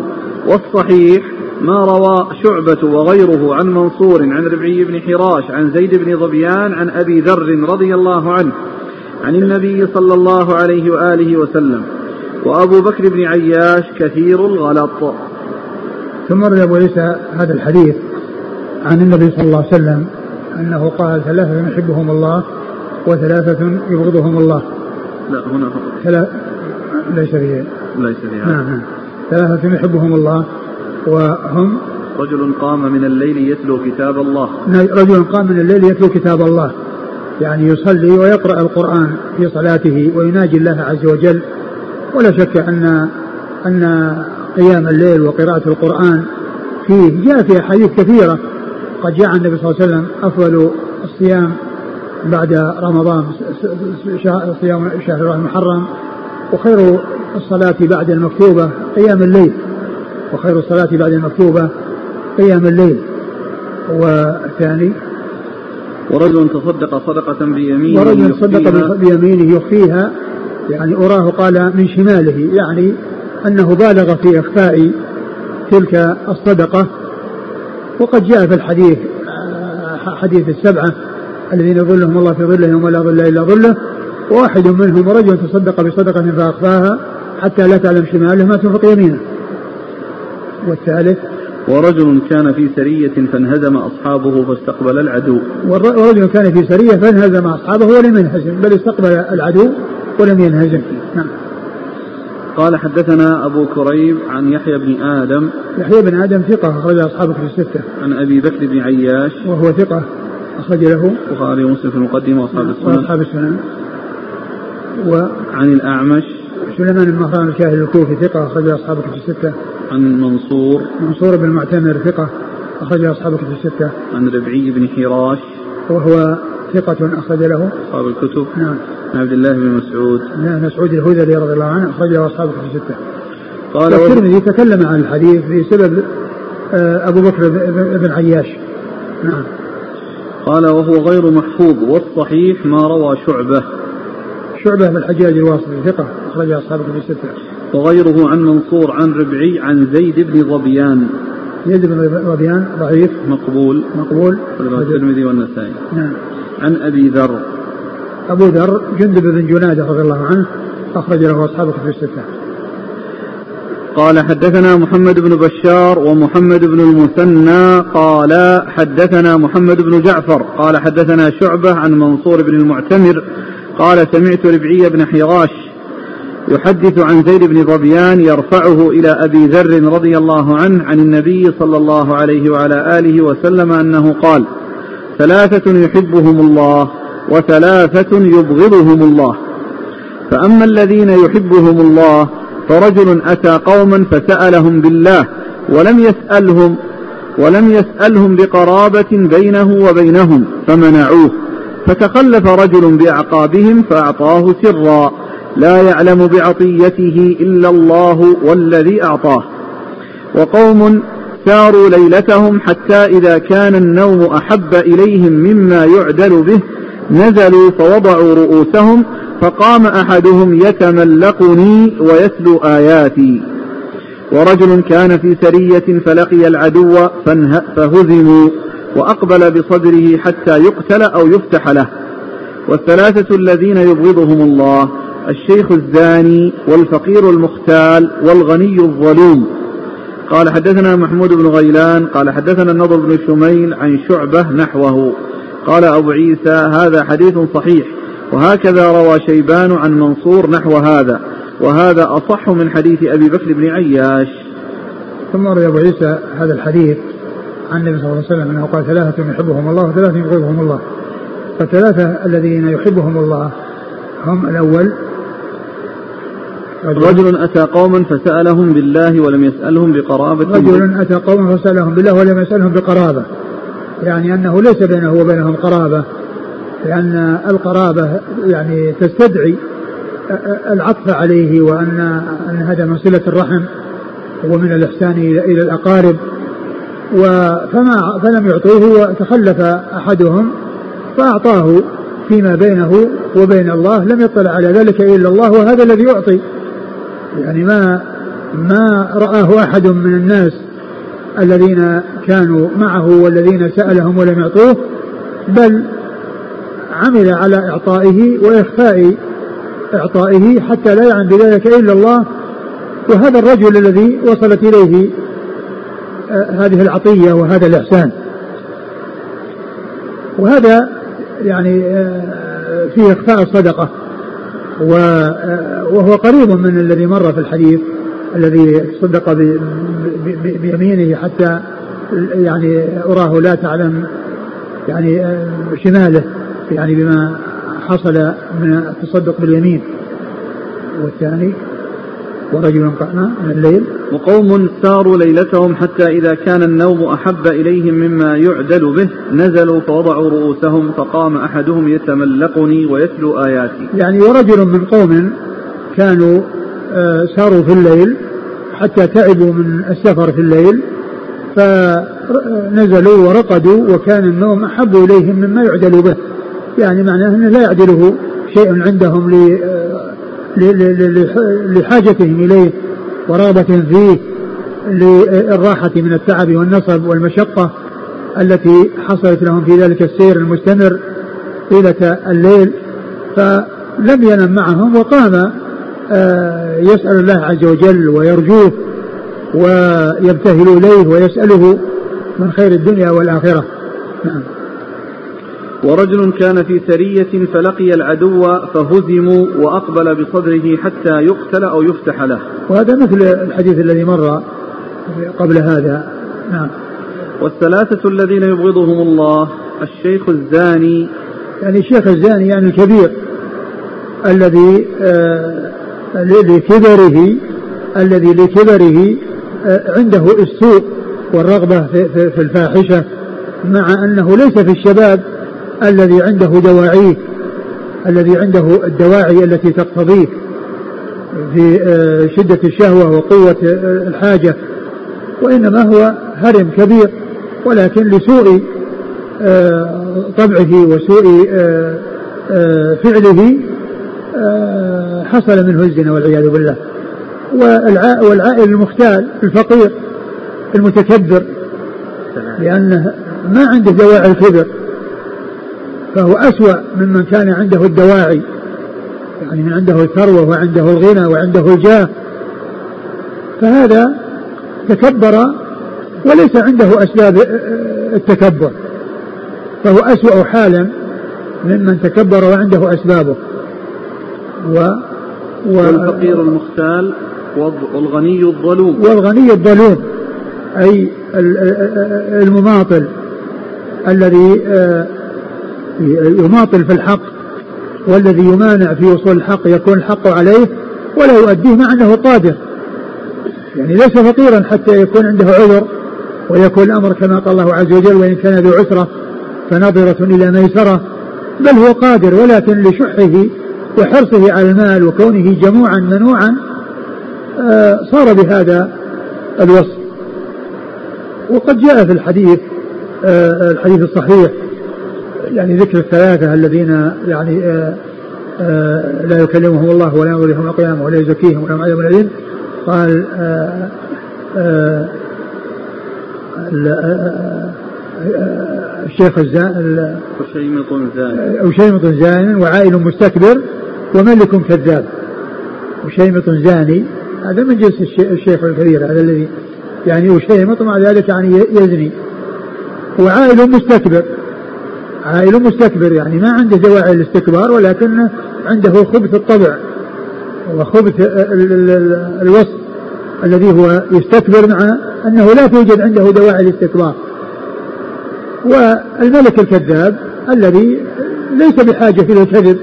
Speaker 1: والصحيح ما روى شعبة وغيره عن منصور عن ربعي بن حراش عن زيد بن ظبيان عن أبي ذر رضي الله عنه عن النبي صلى الله عليه وآله وسلم وأبو بكر بن عياش كثير الغلط.
Speaker 2: ثم أبو عيسى هذا الحديث عن النبي صلى الله عليه وسلم أنه قال ثلاثة يحبهم الله وثلاثة يبغضهم الله.
Speaker 1: لا هنا فقط.
Speaker 2: ثلاث ليس فيه.
Speaker 1: ليس فيه.
Speaker 2: نعم نعم. ثلاثة يحبهم الله وهم
Speaker 1: رجل قام من الليل يتلو كتاب الله.
Speaker 2: رجل قام من الليل يتلو كتاب الله. يعني يصلي ويقرأ القرآن في صلاته ويناجي الله عز وجل. ولا شك أن أن قيام الليل وقراءة القرآن فيه جاء في أحاديث كثيرة قد جاء النبي صلى الله عليه وسلم أفضل الصيام بعد رمضان صيام شهر المحرم وخير الصلاة بعد المكتوبة قيام الليل. وخير الصلاة بعد المكتوبة قيام الليل. والثاني
Speaker 1: ورجل تصدق صدقة بيمينه
Speaker 2: ورجل تصدق بيمينه يخفيها يعني أراه قال من شماله يعني أنه بالغ في إخفاء تلك الصدقة. وقد جاء في الحديث حديث السبعة الذين يظلهم الله في ظله يوم لا ظل إلا ظله واحد منهم رجل تصدق بصدقة فأخفاها حتى لا تعلم شماله ما تنفق يمينه. والثالث
Speaker 1: ورجل كان في سرية فانهزم أصحابه فاستقبل العدو.
Speaker 2: ورجل كان في سرية فانهزم أصحابه ولم ينهزم بل استقبل العدو ولم ينهزم. نعم.
Speaker 1: قال حدثنا أبو كريب عن يحيى بن آدم
Speaker 2: يحيى بن آدم ثقة أخرج أصحابه في الستة.
Speaker 1: عن أبي بكر بن عياش
Speaker 2: وهو ثقة أخرج له
Speaker 1: البخاري ومسلم في المقدمة وأصحاب السنن
Speaker 2: وأصحاب السنن.
Speaker 1: و عن الأعمش
Speaker 2: سليمان بن مهران الكاهلي الكوفي ثقة أخرج أصحابه في الستة.
Speaker 1: عن منصور
Speaker 2: منصور بن معتمر ثقة أخرج أصحابه في الستة.
Speaker 1: عن ربعي بن حراش
Speaker 2: وهو ثقة أخرج له
Speaker 1: أصحاب الكتب.
Speaker 2: نعم.
Speaker 1: عن عبد الله بن مسعود.
Speaker 2: نعم مسعود الهذلي رضي الله عنه أخرجه أصحابه في الستة.
Speaker 1: قال
Speaker 2: الترمذي تكلم عن الحديث بسبب آه، أبو بكر بن عياش. نعم.
Speaker 1: قال وهو غير محفوظ والصحيح ما روى شعبة.
Speaker 2: شعبة بن الحجاج الواسطي ثقة أخرج أصحابه في الستة.
Speaker 1: وغيره عن منصور عن ربعي عن زيد بن ظبيان.
Speaker 2: زيد بن ظبيان ضعيف.
Speaker 1: مقبول.
Speaker 2: مقبول.
Speaker 1: الترمذي والنسائي.
Speaker 2: نعم.
Speaker 1: عن أبي ذر.
Speaker 2: أبو ذر جندب بن جنادة رضي الله عنه أخرج له أصحابه في الستة
Speaker 1: قال حدثنا محمد بن بشار ومحمد بن المثنى قال حدثنا محمد بن جعفر قال حدثنا شعبة عن منصور بن المعتمر قال سمعت ربعي بن حراش يحدث عن زيد بن ظبيان يرفعه إلى أبي ذر رضي الله عنه عن النبي صلى الله عليه وعلى آله وسلم أنه قال ثلاثة يحبهم الله وثلاثة يبغضهم الله. فأما الذين يحبهم الله فرجل أتى قوما فسألهم بالله ولم يسألهم ولم يسألهم بقرابة بينه وبينهم فمنعوه. فتخلف رجل بأعقابهم فأعطاه سرا لا يعلم بعطيته إلا الله والذي أعطاه. وقوم ساروا ليلتهم حتى إذا كان النوم أحب إليهم مما يعدل به نزلوا فوضعوا رؤوسهم فقام أحدهم يتملقني ويتلو آياتي. ورجل كان في سرية فلقي العدو فهزموا وأقبل بصدره حتى يقتل أو يفتح له. والثلاثة الذين يبغضهم الله الشيخ الزاني والفقير المختال والغني الظلوم. قال حدثنا محمود بن غيلان قال حدثنا النضر بن شميل عن شعبة نحوه. قال أبو عيسى هذا حديث صحيح وهكذا روى شيبان عن منصور نحو هذا وهذا أصح من حديث أبي بكر بن عياش.
Speaker 2: ثم روي أبو عيسى هذا الحديث عن النبي صلى الله عليه وسلم أنه قال ثلاثة يحبهم الله وثلاثة يبغضهم الله. فالثلاثة الذين يحبهم الله هم الأول
Speaker 1: رجل, رجل أتى قوما فسألهم بالله ولم يسألهم بقرابة.
Speaker 2: رجل أتى قوما فسألهم بالله ولم يسألهم بقرابة. يعني أنه ليس بينه وبينهم قرابة لأن القرابة يعني تستدعي العطف عليه وأن أن هذا من صلة الرحم ومن الإحسان إلى الأقارب. فما فلم يعطوه وتخلف أحدهم فأعطاه فيما بينه وبين الله لم يطلع على ذلك إلا الله وهذا الذي يعطي. يعني ما ما رآه أحد من الناس الذين كانوا معه والذين سألهم ولم يعطوه بل عمل على إعطائه وإخفاء إعطائه حتى لا يعلم بذلك إلا الله. وهذا الرجل الذي وصلت إليه آه، هذه العطية وهذا الإحسان. وهذا يعني آه، فيه إخفاء الصدقة آه، وهو قريب من الذي مر في الحديث. الذي صدق بيمينه حتى يعني أراه لا تعلم يعني شماله يعني بما حصل من التصدق باليمين. والثاني ورجل قام من الليل.
Speaker 1: وقوم ساروا ليلتهم حتى إذا كان النوم أحب إليهم مما يعدل به نزلوا فوضعوا رؤوسهم فقام أحدهم يتملقني ويتلو آياتي.
Speaker 2: يعني ورجل من قوم كانوا آه، ساروا في الليل حتى تعبوا من السفر في الليل فنزلوا ورقدوا وكان النوم أحب إليهم مما يعدل به. يعني معناه أنه لا يعدله شيء عندهم لحاجتهم إليه ورغبة فيه للراحة من التعب والنصب والمشقة التي حصلت لهم في ذلك السير المستمر طيلة الليل. فلم ينم معهم وقام آه، يسأل الله عز وجل ويرجوه ويبتهل إليه ويسأله من خير الدنيا والآخرة. نعم.
Speaker 1: ورجل كان في سرية فلقي العدو فهزموا وأقبل بصدره حتى يقتل أو يفتح له.
Speaker 2: وهذا مثل الحديث الذي مر قبل هذا. نعم.
Speaker 1: والثلاثة الذين يبغضهم الله الشيخ الزاني.
Speaker 2: يعني الشيخ الزاني يعني الكبير الذي آه لكبره الذي لكبره آه عنده السوء والرغبة في, الفاحشة مع أنه ليس في الشباب الذي عنده دواعيه الذي عنده الدواعي التي تقتضيه في آه، شدة الشهوة وقوة آه، الحاجة وإنما هو هرم كبير ولكن لسوء طبعه وسوء فعله حصل منه الزنا والعياذ بالله. والعائل المختال الفقير المتكبر لأنه ما عنده دواعي الكبر. فهو أسوأ ممن كان عنده الدواعي. يعني من عنده الثروة وعنده الغنى وعنده الجاه. فهذا تكبر وليس عنده أسباب التكبر. فهو أسوأ حالا ممن تكبر وعنده أسبابه.
Speaker 1: و, و والفقير المختال والغني الظلوم.
Speaker 2: والغني الظلوم أي المماطل الذي آه، يماطل في الحق والذي يمانع في وصول الحق يكون الحق عليه ولا يؤديه مع أنه قادر يعني ليس فقيرا حتى يكون عنده عذر ويكون الأمر كما قال الله عز وجل وإن كان ذو عسرة فنظرة إلى ميسرة. بل هو قادر ولكن لشحه وحرصه على المال وكونه جموعا منوعا آه، صار بهذا الوصف. وقد جاء في الحديث آه، الحديث الصحيح يعني ذكر الثلاثة الذين يعني آه، لا يكلمهم الله ولا يوم القيامة ولا يزكيهم ولا يعلم العلم قال الشيخ الزان
Speaker 1: وشيمط زان
Speaker 2: وعائل مستكبر. وملك كذاب وشيمط زاني؟ هذا من جنس الشيخ الكبير هذا الذي يعني يشيمط مع ذلك يعني يزني. وعائل مستكبر. عائل مستكبر يعني ما عنده دواعي الاستكبار ولكن عنده خبث الطبع وخبث الوصف الذي هو يستكبر مع أنه لا توجد عنده دواعي الاستكبار. والملك الكذاب الذي ليس بحاجة إلى الكذب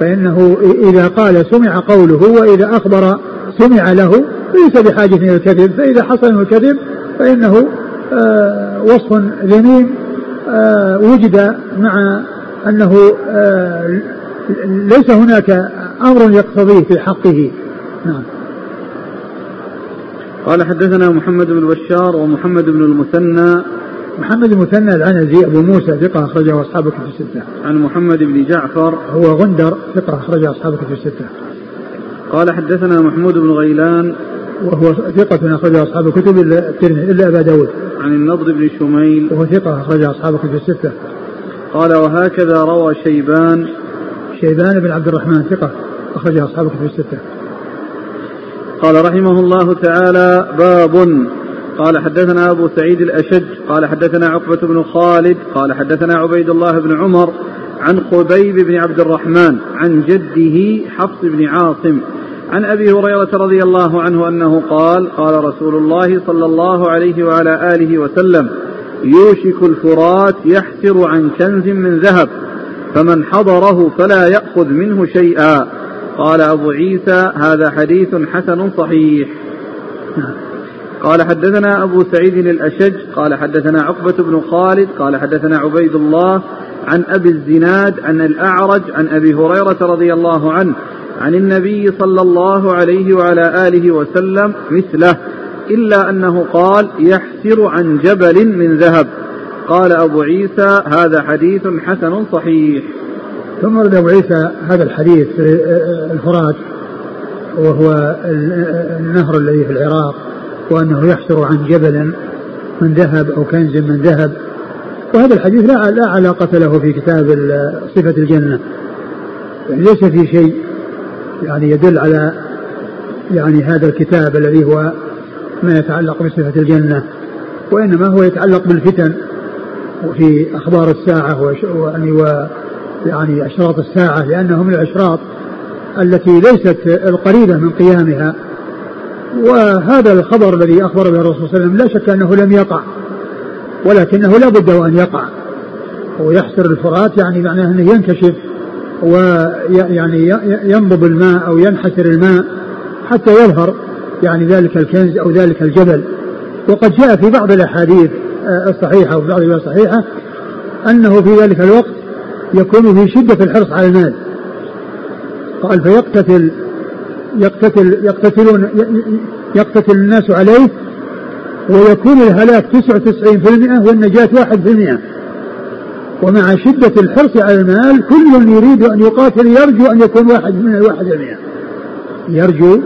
Speaker 2: فإنه إذا قال سمع قوله وإذا أخبر سمع له ليس بحاجة إلى الكذب. فإذا حصل الكذب فإنه آه وصف ذميم آه وجد مع أنه آه ليس هناك أمر يقتضيه في حقه. نعم.
Speaker 1: قال حدثنا محمد بن بشار ومحمد بن المثنى
Speaker 2: محمد المثنى العنزي أبو موسى ثقة أخرجه أصحاب كتب الستة.
Speaker 1: عن محمد بن جعفر
Speaker 2: هو غندر ثقة أخرجه أصحاب كتب الستة.
Speaker 1: قال حدثنا محمود بن غيلان
Speaker 2: وهو ثقة أخرجه أصحاب الكتب إلا الترمذي إلا أبا داود
Speaker 1: عن النضر بن شميل
Speaker 2: وهو ثقة أخرجه أصحاب الكتب الستة.
Speaker 1: قال وهكذا روى شيبان
Speaker 2: شيبان بن عبد الرحمن ثقة أخرجه أصحاب الكتب الستة.
Speaker 1: قال رحمه الله تعالى باب قال حدثنا أبو سعيد الأشج قال حدثنا عقبة بن خالد قال حدثنا عبيد الله بن عمر عن خبيب بن عبد الرحمن عن جده حفص بن عاصم عن أبي هريرة رضي الله عنه أنه قال قال رسول الله صلى الله عليه وعلى آله وسلم يوشك الفرات يحسر عن كنز من ذهب فمن حضره فلا يأخذ منه شيئا قال أبو عيسى هذا حديث حسن صحيح قال حدثنا أبو سعيد الأشج قال حدثنا عقبة بن خالد قال حدثنا عبيد الله عن أبي الزناد عن الأعرج عن أبي هريرة رضي الله عنه عن النبي صلى الله عليه وعلى آله وسلم مثله إلا أنه قال يحسر عن جبل من ذهب قال أبو عيسى هذا حديث حسن صحيح
Speaker 2: ثم ورد أبو عيسى هذا الحديث في الفرات وهو النهر الذي في العراق. وأنه يحسر عن جبل من ذهب أو كنز من ذهب. وهذا الحديث لا لا علاقة له في كتاب صفة الجنة. يعني ليس في شيء يعني يدل على يعني هذا الكتاب الذي هو ما يتعلق بصفة الجنة وإنما هو يتعلق بالفتن وفي أخبار الساعة ويعني و يعني أشراط الساعة لأنه من الأشراط التي ليست القريبة من قيامها وهذا الخبر الذي أخبر به الرسول صلى الله عليه وسلم لا شك أنه لم يقع ولكنه لا بد وأن يقع. ويحسر الفرات يعني معناه أنه ينكشف ويعني ينضب الماء أو ينحسر الماء حتى يظهر يعني ذلك الكنز أو ذلك الجبل. وقد جاء في بعض الأحاديث آه، الصحيحة وفي بعض الصحيحة أنه في ذلك الوقت يكون في شدة الحرص على المال. قال فيقتتل يقتتل يقتتلون يقتتل الناس عليه ويكون الهلاك 99% والنجاة 1% ومع شدة الحرص على المال كل يريد أن يقاتل يرجو أن يكون واحد من الواحد المئة. يرجو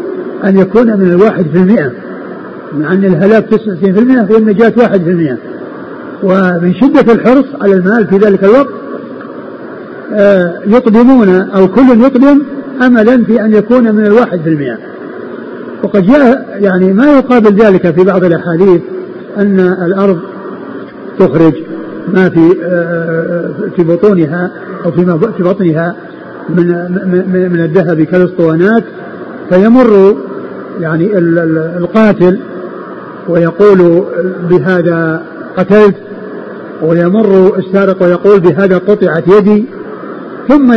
Speaker 2: أن يكون من الواحد في المئة. مع أن الهلاك 99% والنجاة واحد في المئة. ومن شدة الحرص على المال في ذلك الوقت آه، يقدمون أو كل يقدم أملا في أن يكون من الواحد في المئة. وقد جاء يعني ما يقابل ذلك في بعض الأحاديث أن الأرض تخرج ما في آه، في بطونها أو في بطنها من من الذهب كالاسطوانات. فيمر يعني القاتل ويقول بهذا قتلت ويمر السارق ويقول بهذا قطعت يدي. ثم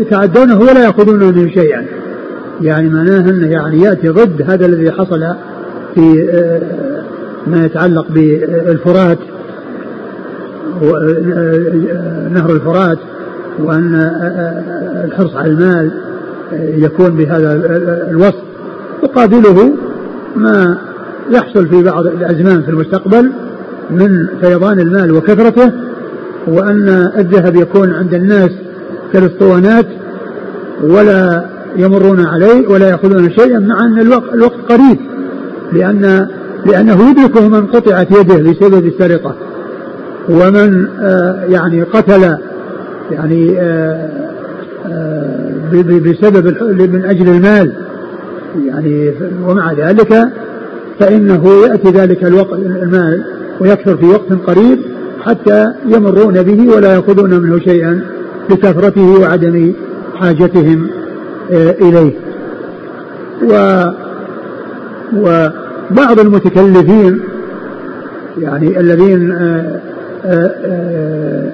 Speaker 2: يتعدونه ولا يأخذون منه شيئا. يعني معناه أنه يعني يأتي ضد هذا الذي حصل في آه، ما يتعلق بالفرات نهر الفرات وأن الحرص على المال يكون بهذا الوصف. يقابله ما يحصل في بعض الأزمان في المستقبل من فيضان المال وكثرته وأن الذهب يكون عند الناس كالاسطوانات ولا يمرون عليه ولا يأخذون شيئا مع أن الوقت, الوقت قريب لأن لأنه يدركه من قطعت يده بسبب السرقة. ومن آه يعني قتل يعني آه آه بسبب من أجل المال يعني ومع ذلك فإنه يأتي ذلك الوقت المال ويكثر في وقت قريب حتى يمرون به ولا يأخذون منه شيئا. لكثرته وعدم حاجتهم آه، إليه. و وبعض المتكلفين يعني الذين آه، آه،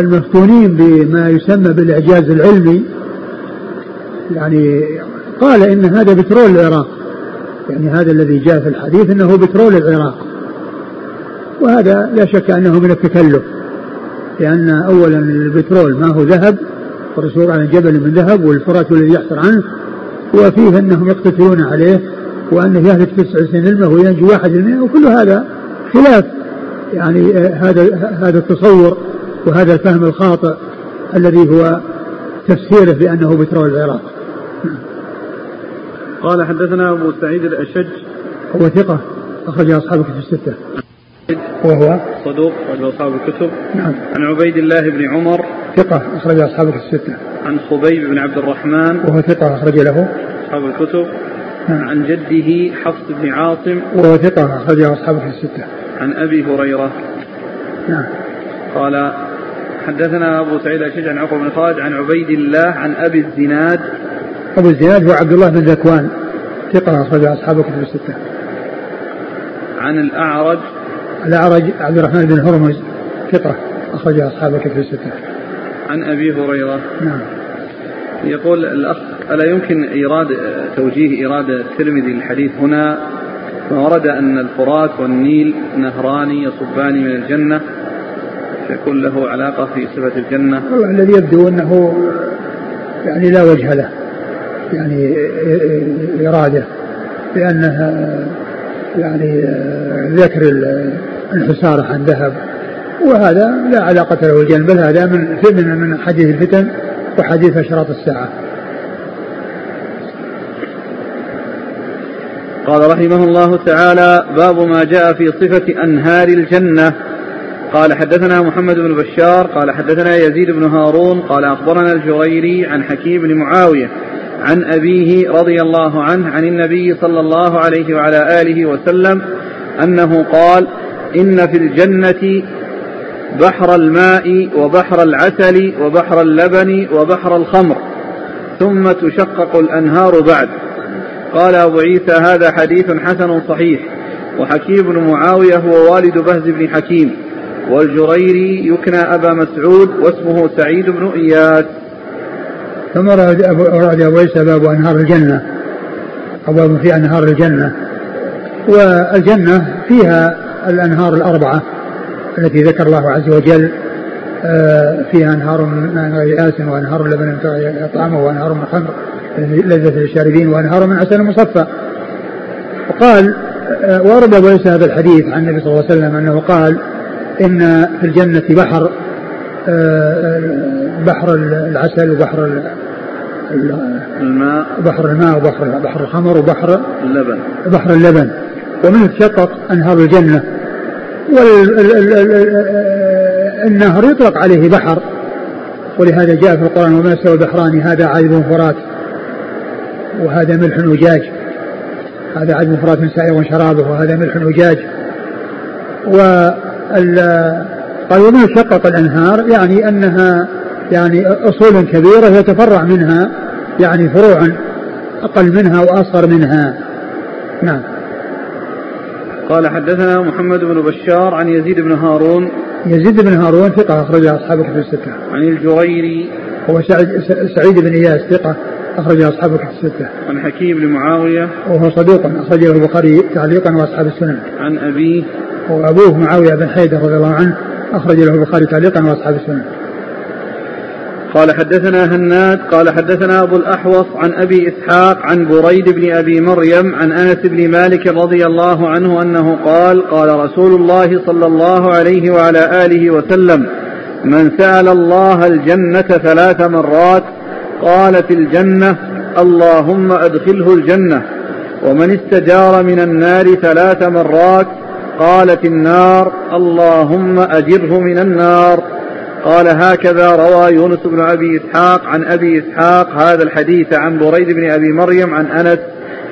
Speaker 2: المفتونين بما يسمى بالإعجاز العلمي يعني قال إن هذا بترول العراق. يعني هذا الذي جاء في الحديث إنه بترول العراق. وهذا لا شك أنه من التكلف. لأن اولا البترول ما هو ذهب والرسول على جبل من ذهب والفرات الذي يحصل عنه وفيه أنهم يقتتلون عليه وانه يهلك تسع سنين المه وينجو واحد المئة وكل هذا خلاف. يعني هذا هذا التصور وهذا الفهم الخاطئ الذي هو تفسيره بأنه بترول العراق.
Speaker 1: قال حدثنا أبو سعيد الأشج.
Speaker 2: هو ثقة أخرج أصحاب الكتب الستة. وهو
Speaker 1: صدوق أخرج أصحاب الكتب.
Speaker 2: نعم.
Speaker 1: عن عبيد الله بن عمر.
Speaker 2: ثقة أخرج أصحاب الكتب الستة.
Speaker 1: عن خبيب بن عبد الرحمن.
Speaker 2: وهو ثقة أخرج له.
Speaker 1: أصحاب الكتب.
Speaker 2: نعم.
Speaker 1: عن جده حفص بن عاصم.
Speaker 2: وهو ثقة أخرج أصحاب الكتب الستة.
Speaker 1: عن أبي هريرة.
Speaker 2: نعم.
Speaker 1: قال حدثنا أبو سعيد الأشج عن عقبة بن خالد عن عبيد الله عن أبي الزناد.
Speaker 2: أبو الزناد هو عبد الله بن ذكوان. ثقة أخرج أصحاب كتب الستة.
Speaker 1: عن الأعرج.
Speaker 2: الأعرج عبد الرحمن بن هرمز ثقة أخرج أصحاب كتب الستة.
Speaker 1: عن أبي هريرة
Speaker 2: نعم.
Speaker 1: يقول الأخ ألا يمكن إيراد توجيه إيراد الترمذي الحديث هنا ما ورد أن الفرات والنيل نهران يصبان من الجنة يكون له علاقة في صفة الجنة
Speaker 2: والله الذي يبدو أنه يعني لا وجه له يعني إرادة لأنها يعني ذكر الحسارة عن ذهب وهذا لا علاقة له الجنة بل هذا من من من حديث الفتن وحديث أشراط الساعة.
Speaker 1: قال رحمه الله تعالى باب ما جاء في صفة أنهار الجنة قال حدثنا محمد بن بشار قال حدثنا يزيد بن هارون قال أخبرنا الجريري عن حكيم بن معاوية عن أبيه رضي الله عنه عن النبي صلى الله عليه وعلى آله وسلم أنه قال إن في الجنة بحر الماء وبحر العسل وبحر اللبن وبحر الخمر ثم تشقق الأنهار بعد. قال أبو عيسى هذا حديث حسن صحيح وحكيم بن معاوية هو والد بهز بن حكيم والجريري يكنى أبا مسعود واسمه سعيد بن إياس.
Speaker 2: ثم أراد أبو, أراد أبو عيسى باب أنهار الجنة. أبواب في أنهار الجنة. والجنة فيها الأنهار الأربعة التي ذكر الله عز وجل آه، فيها أنهار من غير آس وأنهار لبن طعامه وأنهار من خمر لذة للشاربين وأنهار من عسل مصفى. وقال آه، ورد أبو عيسى هذا الحديث عن النبي صلى الله عليه وسلم أنه قال إن في الجنة بحر بحر العسل وبحر
Speaker 1: الماء.
Speaker 2: بحر الماء وبحر بحر الخمر وبحر
Speaker 1: اللبن.
Speaker 2: بحر اللبن. ومنه تشقق أنهار الجنة. والنهر يطلق عليه بحر. ولهذا جاء في القرآن وما سوى البحران هذا عذب فرات. وهذا ملح وجاج. هذا عذب فرات سائغ شرابه وهذا ملح وجاج. وال قال ومن شقق الأنهار؟ يعني أنها يعني أصول كبيرة يتفرع منها يعني فروع أقل منها وأصغر منها. نعم.
Speaker 1: قال حدثنا محمد بن بشار عن يزيد بن هارون.
Speaker 2: يزيد بن هارون ثقة أخرج أصحاب كتب الستة.
Speaker 1: عن الجريري.
Speaker 2: هو سعيد, سعيد بن إياس ثقة أخرجه أصحاب الكتب الستة.
Speaker 1: عن حكيم بن معاوية.
Speaker 2: وهو صدوق أخرجه البخاري تعليقا وأصحاب السنن.
Speaker 1: عن أبيه.
Speaker 2: وأبوه معاوية بن حيدر رضي الله عنه أخرج له البخاري تعليقا وأصحاب السنن.
Speaker 1: قال حدثنا هناد قال حدثنا أبو الأحوص عن أبي إسحاق عن بريد بن أبي مريم عن أنس بن مالك رضي الله عنه أنه قال قال رسول الله صلى الله عليه وعلى آله وسلم من سأل الله الجنة ثلاث مرات قال في الجنة اللهم أدخله الجنة ومن استجار من النار ثلاث مرات قال في النار اللهم أجره من النار قال هكذا روى يونس بن أبي إسحاق عن أبي إسحاق هذا الحديث عن بريد بن أبي مريم عن أنس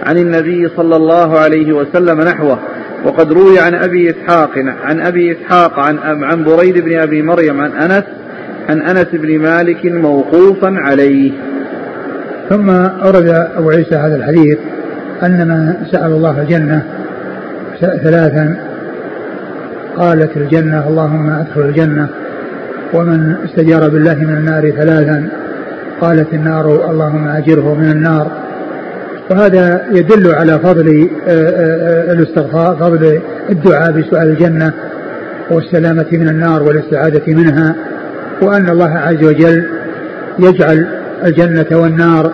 Speaker 1: عن النبي صلى الله عليه وسلم نحوه وقد روي عن أبي إسحاق عن أبي إسحاق عن عن بريد بن أبي مريم عن أنس عن أنس بن مالك موقوفا عليه.
Speaker 2: ثم أورد أبو عيسى هذا الحديث أن من سأل الله الجنة ثلاثا قالت الجنة اللهم أدخل الجنة. ومن استجار بالله من النار ثلاثا قالت النار اللهم أجره من النار. وهذا يدل على فضل آه، آه، الاستغفار فضل الدعاء بسؤال الجنة والسلامة من النار والاستعاذة منها. وأن الله عز وجل يجعل الجنة والنار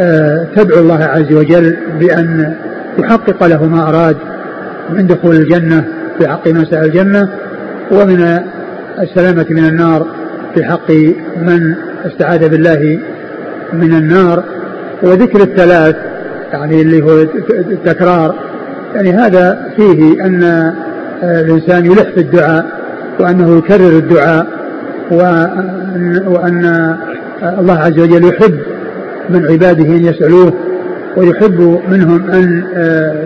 Speaker 2: آه، تدعو الله عز وجل بأن يحقق له ما أراد من دخول الجنة. في حق من سال الجنة ومن السلامة من النار في حق من استعاذ بالله من النار. وذكر الثلاث يعني اللي هو التكرار يعني هذا فيه أن الإنسان يلح في الدعاء وأنه يكرر الدعاء وأن, وأن الله عز وجل يحب من عباده أن يسألوه ويحب منهم أن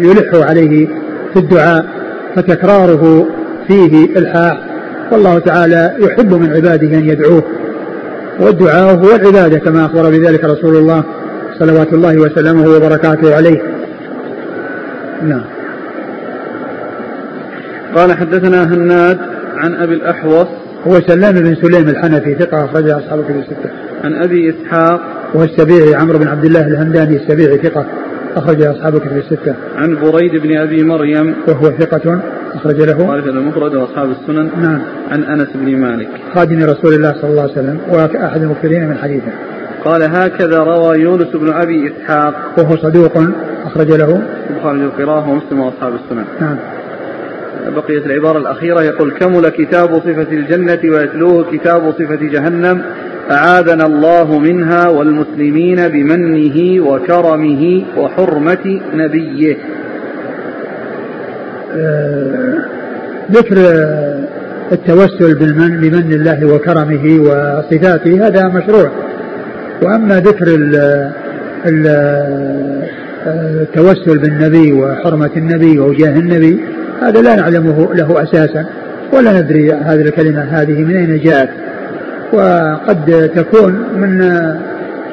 Speaker 2: يلحوا عليه في الدعاء. فتكراره فيه إلحاح. والله تعالى يحب من عباده أن يدعوه. والدعاء هو العبادة كما أخبر بذلك رسول الله صلوات الله وسلامه وبركاته عليه. نعم.
Speaker 1: قال حدثنا هناد عن أبي الأحوص.
Speaker 2: هو سلام بن سليم الحنفي ثقة أخرج أصحاب الكتب الستة.
Speaker 1: عن أبي إسحاق.
Speaker 2: وهو السبيعي عمرو بن عبد الله الهمداني السبيعي ثقة. أخرج أصحاب الكتب الستة.
Speaker 1: عن بريد بن أبي مريم.
Speaker 2: وهو ثقة أخرج له.
Speaker 1: خالد المفرد وأصحاب السنن.
Speaker 2: نعم.
Speaker 1: عن أنس بن مالك.
Speaker 2: خادم رسول الله صلى الله عليه وسلم وأحد المكثرين من حديثه.
Speaker 1: قال هكذا روى يونس بن أبي إسحاق.
Speaker 2: وهو صدوق أخرج له.
Speaker 1: البخاري القراءة ومسلم وأصحاب السنن.
Speaker 2: نعم.
Speaker 1: بقيت العبارة الأخيرة يقول كمل كتاب صفة الجنة ويتلوه كتاب صفة جهنم أعاذنا الله منها والمسلمين بمنه وكرمه وحرمة نبيه.
Speaker 2: آه، ذكر التوسل بالمن بمن الله وكرمه وصفاته هذا مشروع. وأما ذكر ال التوسل بالنبي وحرمة النبي وجاه النبي هذا لا نعلمه له أساسا ولا ندري هذه الكلمة هذه من أين جاءت. وقد تكون من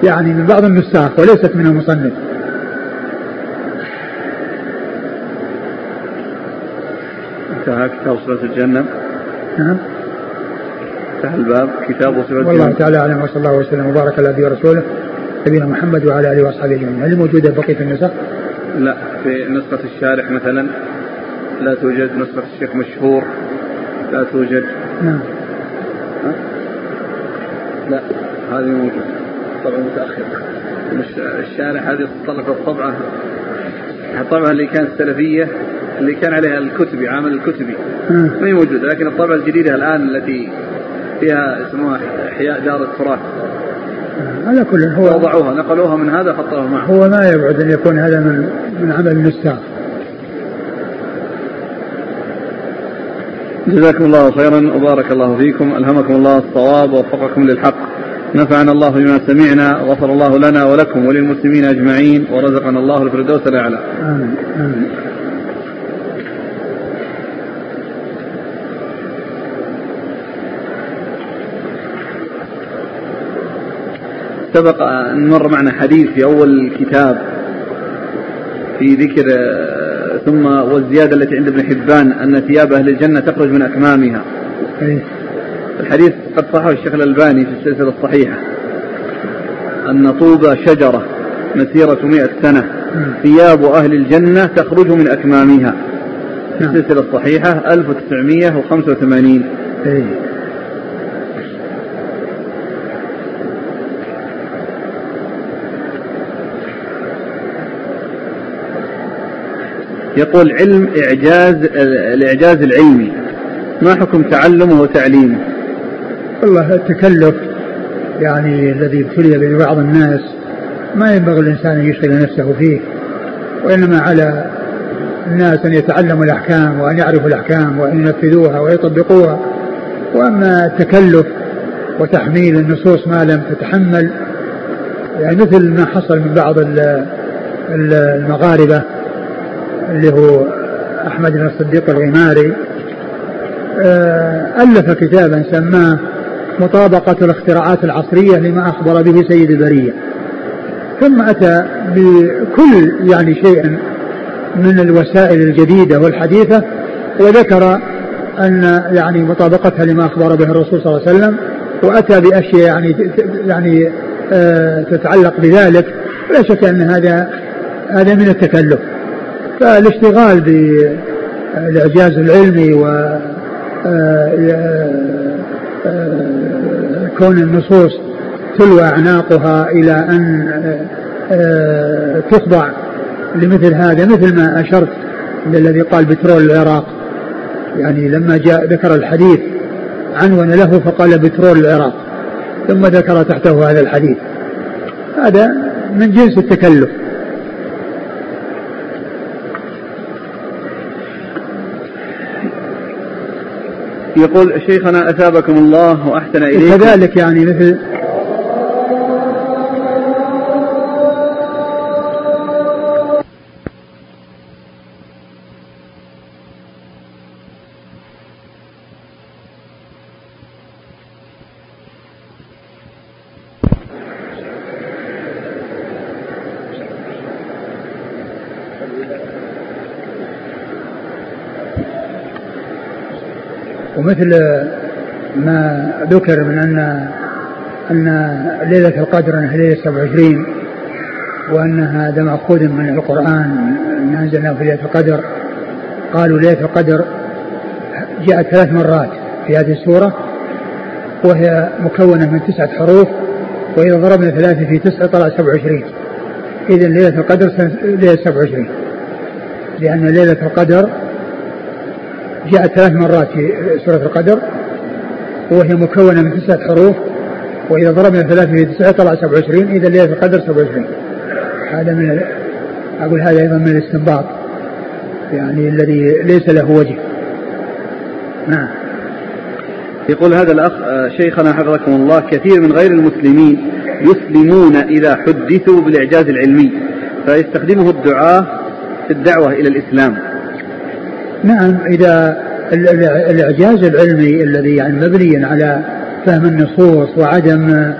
Speaker 2: يعني من بعض النساخ وليست من المصنف.
Speaker 1: انتهى كتاب صفة الجنة.
Speaker 2: نعم.
Speaker 1: انتهى الباب. كتاب صفة الجنة.
Speaker 2: والله تعالى أعلم وصلى الله وسلم وبارك على نبينا ورسوله نبينا محمد وعلى آله وأصحابه أجمعين. هل موجودة بقية النسخ؟
Speaker 1: لا في نسخة الشارح مثلا. لا توجد نسخة الشيخ مشهور. لا توجد.
Speaker 2: نعم؟
Speaker 1: لا هذه موجودة. طبعا متأخر مش الشارح هذه تطلق الطبعة. الطبعة اللي كانت السلفية اللي كان عليها الكتبي عامل الكتبي.
Speaker 2: آه.
Speaker 1: ما هي موجودة لكن الطبعة الجديدة الآن التي فيها اسمها إحياء دار التراث.
Speaker 2: على كل هو
Speaker 1: وضعوها نقلوها من هذا حطوها معه.
Speaker 2: هو ما يبعد أن يكون هذا من من عمل النساخ
Speaker 1: جزاكم الله خيرا وبارك الله فيكم. ألهمكم الله الصواب ووفقكم للحق. نفعنا الله بما سمعنا غفر الله لنا ولكم وللمسلمين أجمعين ورزقنا الله الفردوس الأعلى.
Speaker 2: آمين آمين.
Speaker 1: سبق أن مر معنا حديث في أول الكتاب في ذكر ثم والزيادة التي عند ابن حبان أن ثياب أهل الجنة تخرج من أكمامها
Speaker 2: إيه.
Speaker 1: الحديث قد صححه الشيخ الألباني في السلسلة الصحيحة أن طوبى شجرة مسيرة مئة سنة ثياب أهل الجنة تخرج من أكمامها نعم. السلسلة الصحيحة 1985 أي. يقول علم إعجاز الإعجاز العلمي ما حكم تعلمه وتعليمه؟
Speaker 2: والله التكلف يعني الذي ابتلي به بعض الناس ما ينبغي الإنسان أن يشغل نفسه فيه وإنما على الناس أن يتعلموا الأحكام وأن يعرفوا الأحكام وأن ينفذوها ويطبقوها وأما التكلف وتحميل النصوص ما لم تتحمل يعني مثل ما حصل من بعض المغاربة اللي هو أحمد بن الصديق الغماري آه، ألف كتابا سماه مطابقة الاختراعات العصرية لما أخبر به سيد البرية ثم أتى بكل يعني شيء من الوسائل الجديدة والحديثة وذكر أن يعني مطابقتها لما أخبر به الرسول صلى الله عليه وسلم وأتى بأشياء يعني يعني آه تتعلق بذلك. لا شك أن هذا هذا من التكلف. فالاشتغال بالإعجاز العلمي و آه، آه، كون النصوص تلوى أعناقها إلى أن آه، تخضع لمثل هذا مثل ما أشرت للذي قال بترول العراق. يعني لما جاء ذكر الحديث عنون له فقال بترول العراق ثم ذكر تحته هذا الحديث. هذا من جنس التكلف.
Speaker 1: يقول شيخنا أثابكم الله وأحسن إليكم.
Speaker 2: كذلك يعني مثل ومثل ما ذكر من أن أن ليلة القدر أنها ليلة 27 وأن هذا مأخوذ من القرآن أن أنزلناه في ليلة القدر قالوا ليلة القدر جاءت ثلاث مرات في هذه السورة وهي مكونة من تسعة حروف وإذا ضربنا ثلاثة في تسعة طلع 27 إذا ليلة القدر ليلة 27 لأن ليلة القدر جاءت ثلاث مرات في سورة القدر وهي مكونة من تسعة حروف وإذا ضربنا ثلاثة في تسعة طلع 27 إذا ليلة القدر 27 هذا من أقول هذا أيضا من الاستنباط يعني الذي ليس له وجه. نعم.
Speaker 1: يقول هذا الأخ آه، شيخنا حفظكم الله كثير من غير المسلمين يسلمون إذا حدثوا بالإعجاز العلمي فيستخدمه الدعاة في الدعوة إلى الإسلام.
Speaker 2: نعم إذا الإعجاز العلمي الذي يعني مبني على فهم النصوص وعدم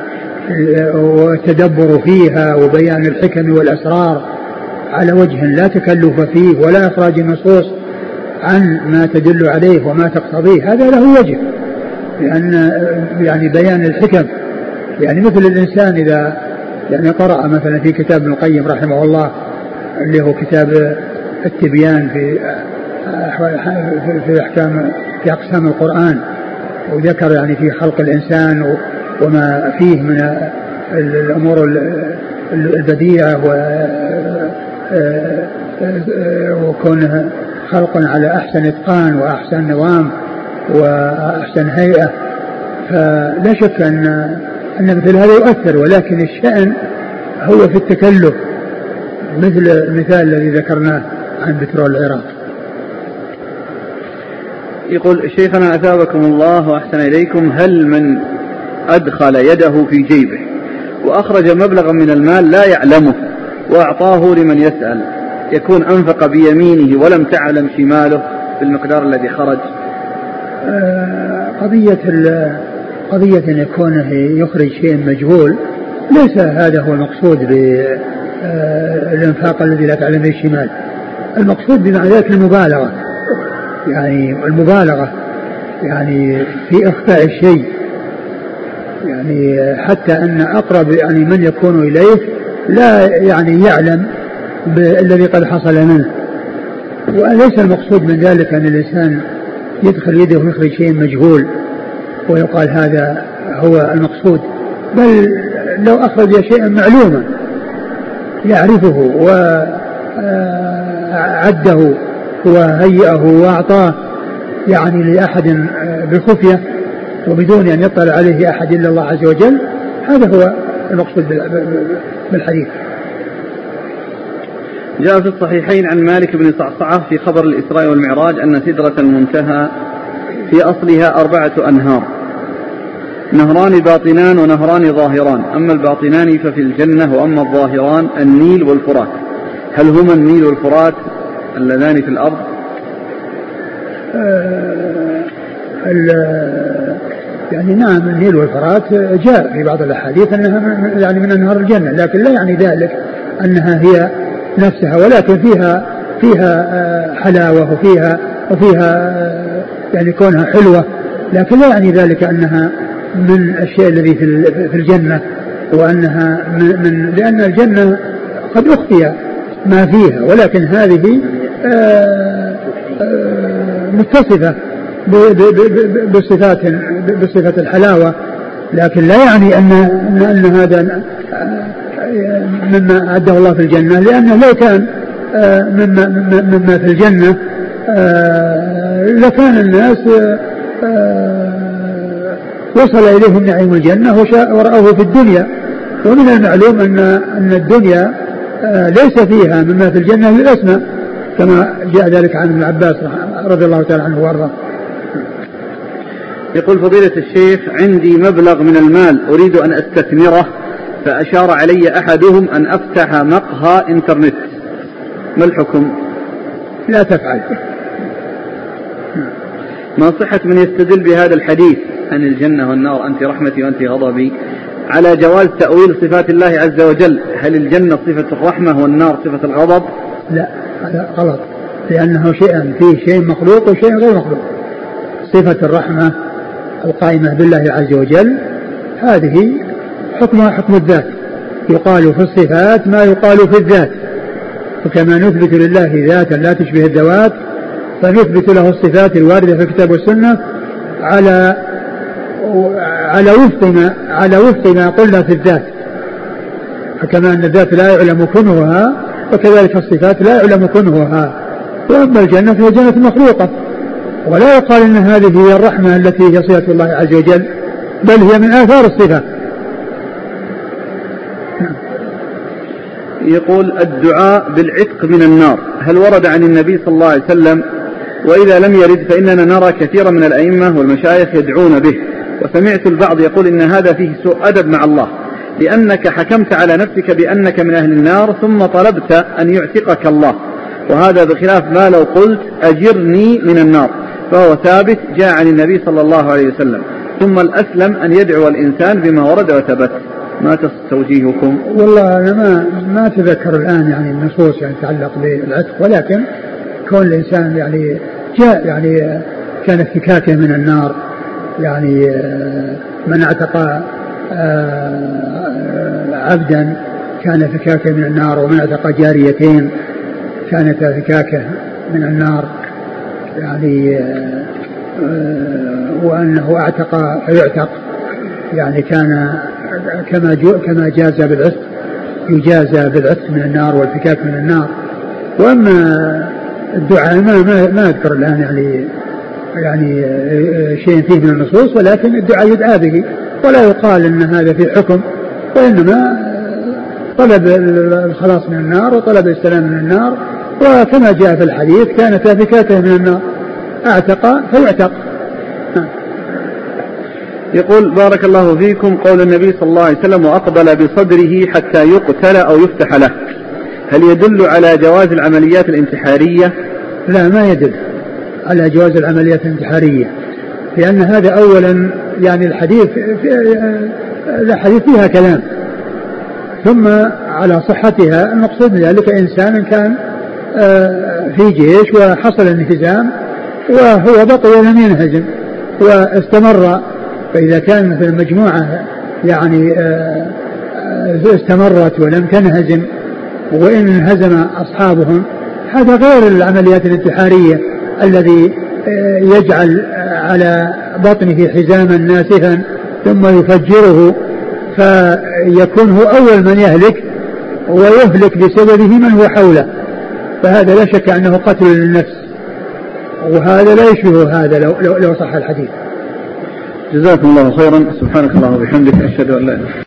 Speaker 2: والتدبر فيها وبيان الحكم والأسرار على وجه لا تكلف فيه ولا إخراج النصوص عن ما تدل عليه وما تقتضيه هذا له وجه لأن يعني بيان الحكم. يعني مثل الإنسان إذا يعني قرأ مثلا في كتاب ابن القيم رحمه الله اللي هو كتاب التبيان في في احكام في أقسام القرآن وذكر يعني في خلق الإنسان وما فيه من الأمور البديعة وكونه خلق على أحسن إتقان وأحسن نظام وأحسن هيئة. فلا شك ان أن مثل هذا يؤثر ولكن الشأن هو في التكلف مثل المثال الذي ذكرناه عن بترول العراق.
Speaker 1: يقول شيخنا أثابكم الله وأحسن إليكم هل من أدخل يده في جيبه وأخرج مبلغا من المال لا يعلمه وأعطاه لمن يسأل يكون أنفق بيمينه ولم تعلم شماله بالمقدار الذي خرج؟
Speaker 2: آه، قضية قضية أن يكون يخرج شيء مجهول ليس هذا هو المقصود بالإنفاق الذي لا تعلم الشمال المقصود بمعنى ذلك المبالغة. يعني المبالغة يعني في إخفاء الشيء. يعني حتى أن أقرب يعني من يكون إليه لا يعني يعلم بالذي قد حصل منه. وليس المقصود من ذلك أن الإنسان يدخل يده ويخرج شيء مجهول ويقال هذا هو المقصود. بل لو أخرج شيئا معلوما يعرفه وعده وهيئه وأعطاه يعني لأحد بخفية وبدون أن يطلع عليه أحد إلا الله عز وجل. هذا هو المقصود بالحديث.
Speaker 1: جاء في الصحيحين عن مالك بن صعصعة في خبر الإسراء والمعراج أن سدرة المنتهى في أصلها أربعة أنهار. نهران باطنان ونهران ظاهران. أما الباطنان ففي الجنة وأما الظاهران النيل والفرات. هل هما النيل والفرات اللذان في الأرض؟
Speaker 2: آه يعني نعم النيل والفرات جاء في بعض الأحاديث أنها يعني من أنهار الجنة لكن لا يعني ذلك أنها هي نفسها ولكن فيها فيها آه، حلاوة وفيها وفيها آه، يعني كونها حلوة لكن لا يعني ذلك أنها من الشيء الذي في الجنة وأنها من لأن الجنة قد أخفي ما فيها ولكن هذه آه، متصفة بصفات بصفة الحلاوة لكن لا يعني أن أن هذا مما أعده الله في الجنة لأنه لو كان مما مما في الجنة لكان الناس وصل إليهم نعيم الجنة ورأوه في الدنيا. ومن المعلوم أن أن الدنيا ليس فيها مما في الجنة للأسماء كما جاء ذلك عن ابن عباس رضي الله تعالى عنه وأرضاه.
Speaker 1: يقول فضيلة الشيخ عندي مبلغ من المال أريد أن أستثمره فأشار علي أحدهم أن أفتح مقهى إنترنت. ما الحكم؟
Speaker 2: لا تفعل.
Speaker 1: ما صحة من يستدل بهذا الحديث؟ عن الجنة والنار أنت رحمتي وأنت غضبي. على جواز تأويل صفات الله عز وجل. هل الجنة صفة الرحمة والنار صفة الغضب؟
Speaker 2: لا هذا غلط. لأنه شيئا فيه شيء مخلوق وشيء غير مخلوق. صفة الرحمة القائمة بالله عز وجل هذه حكمها حكم الذات. يقال في الصفات ما يقال في الذات. وكما نثبت لله ذاتا لا تشبه الذوات فنثبت له الصفات الواردة في الكتاب والسنة على على وفق ما على وفق ما قلنا في الذات. فكما أن الذات لا يعلم كنهها وكذلك الصفات لا يعلم كنهها وأما الجنة فهي جنة مخلوقة. ولا يقال إن هذه هي الرحمة التي هي صفة الله عز وجل بل هي من آثار الصفه
Speaker 1: يقول الدعاء بالعتق من النار. هل ورد عن النبي صلى الله عليه وسلم وإذا لم يرد فإننا نرى كثيرا من الأئمة والمشايخ يدعون به. وسمعت البعض يقول إن هذا فيه سوء أدب مع الله لأنك حكمت على نفسك بأنك من أهل النار ثم طلبت أن يعتقك الله. وهذا بخلاف ما لو قلت أجرني من النار فهو ثابت جاء عن النبي صلى الله عليه وسلم. ثم الأسلم أن يدعو الإنسان بما ورد وثبت. ما توجيهكم؟
Speaker 2: والله أنا ما ما أتذكر الآن يعني النصوص يعني تتعلق بالعتق ولكن كون الإنسان يعني جاء يعني كان افتكاكه من النار يعني من اعتق آه، عبدا كان فكاكه من النار ومن اعتق جاريتين كانتا فكاكه من النار. يعني آه، وأنه أعتق فيعتق يعني كان كما كما جاز بالعتق يجازى بالعتق من النار والفكاك من النار. وأما الدعاء ما ما, ما أذكر الآن يعني يعني آه، شيء فيه من النصوص ولكن الدعاء يدعى به ولا يقال إن هذا في حكم وإنما طلب الخلاص من النار وطلب السلام من النار وكما جاء في الحديث كانت فكاته من النار أعتق فيعتق.
Speaker 1: يقول بارك الله فيكم قول النبي صلى الله عليه وسلم وأقبل بصدره حتى يقتل أو يفتح له. هل يدل على جواز العمليات الانتحارية؟
Speaker 2: لا ما يدل. على جواز العمليات الانتحارية. لأن هذا أولا يعني الحديث الحديث فيها كلام. ثم على صحتها المقصود ذلك إنسان كان آه، في جيش وحصل الانهزام وهو بقي لم ينهزم واستمر. فإذا كان مثلا مجموعة يعني آه، آه، استمرت ولم تنهزم وإن انهزم أصحابهم هذا غير العمليات الانتحارية. الذي آه، يجعل على بطنه حزاما ناسفا ثم يفجره فيكون هو أول من يهلك ويهلك بسببه من هو حوله. فهذا لا شك أنه قتل للنفس وهذا لا يشبه هذا لو, لو, صح الحديث.
Speaker 1: جزاكم الله خيرا. سبحانك اللهم وبحمدك أشهد أن لا إله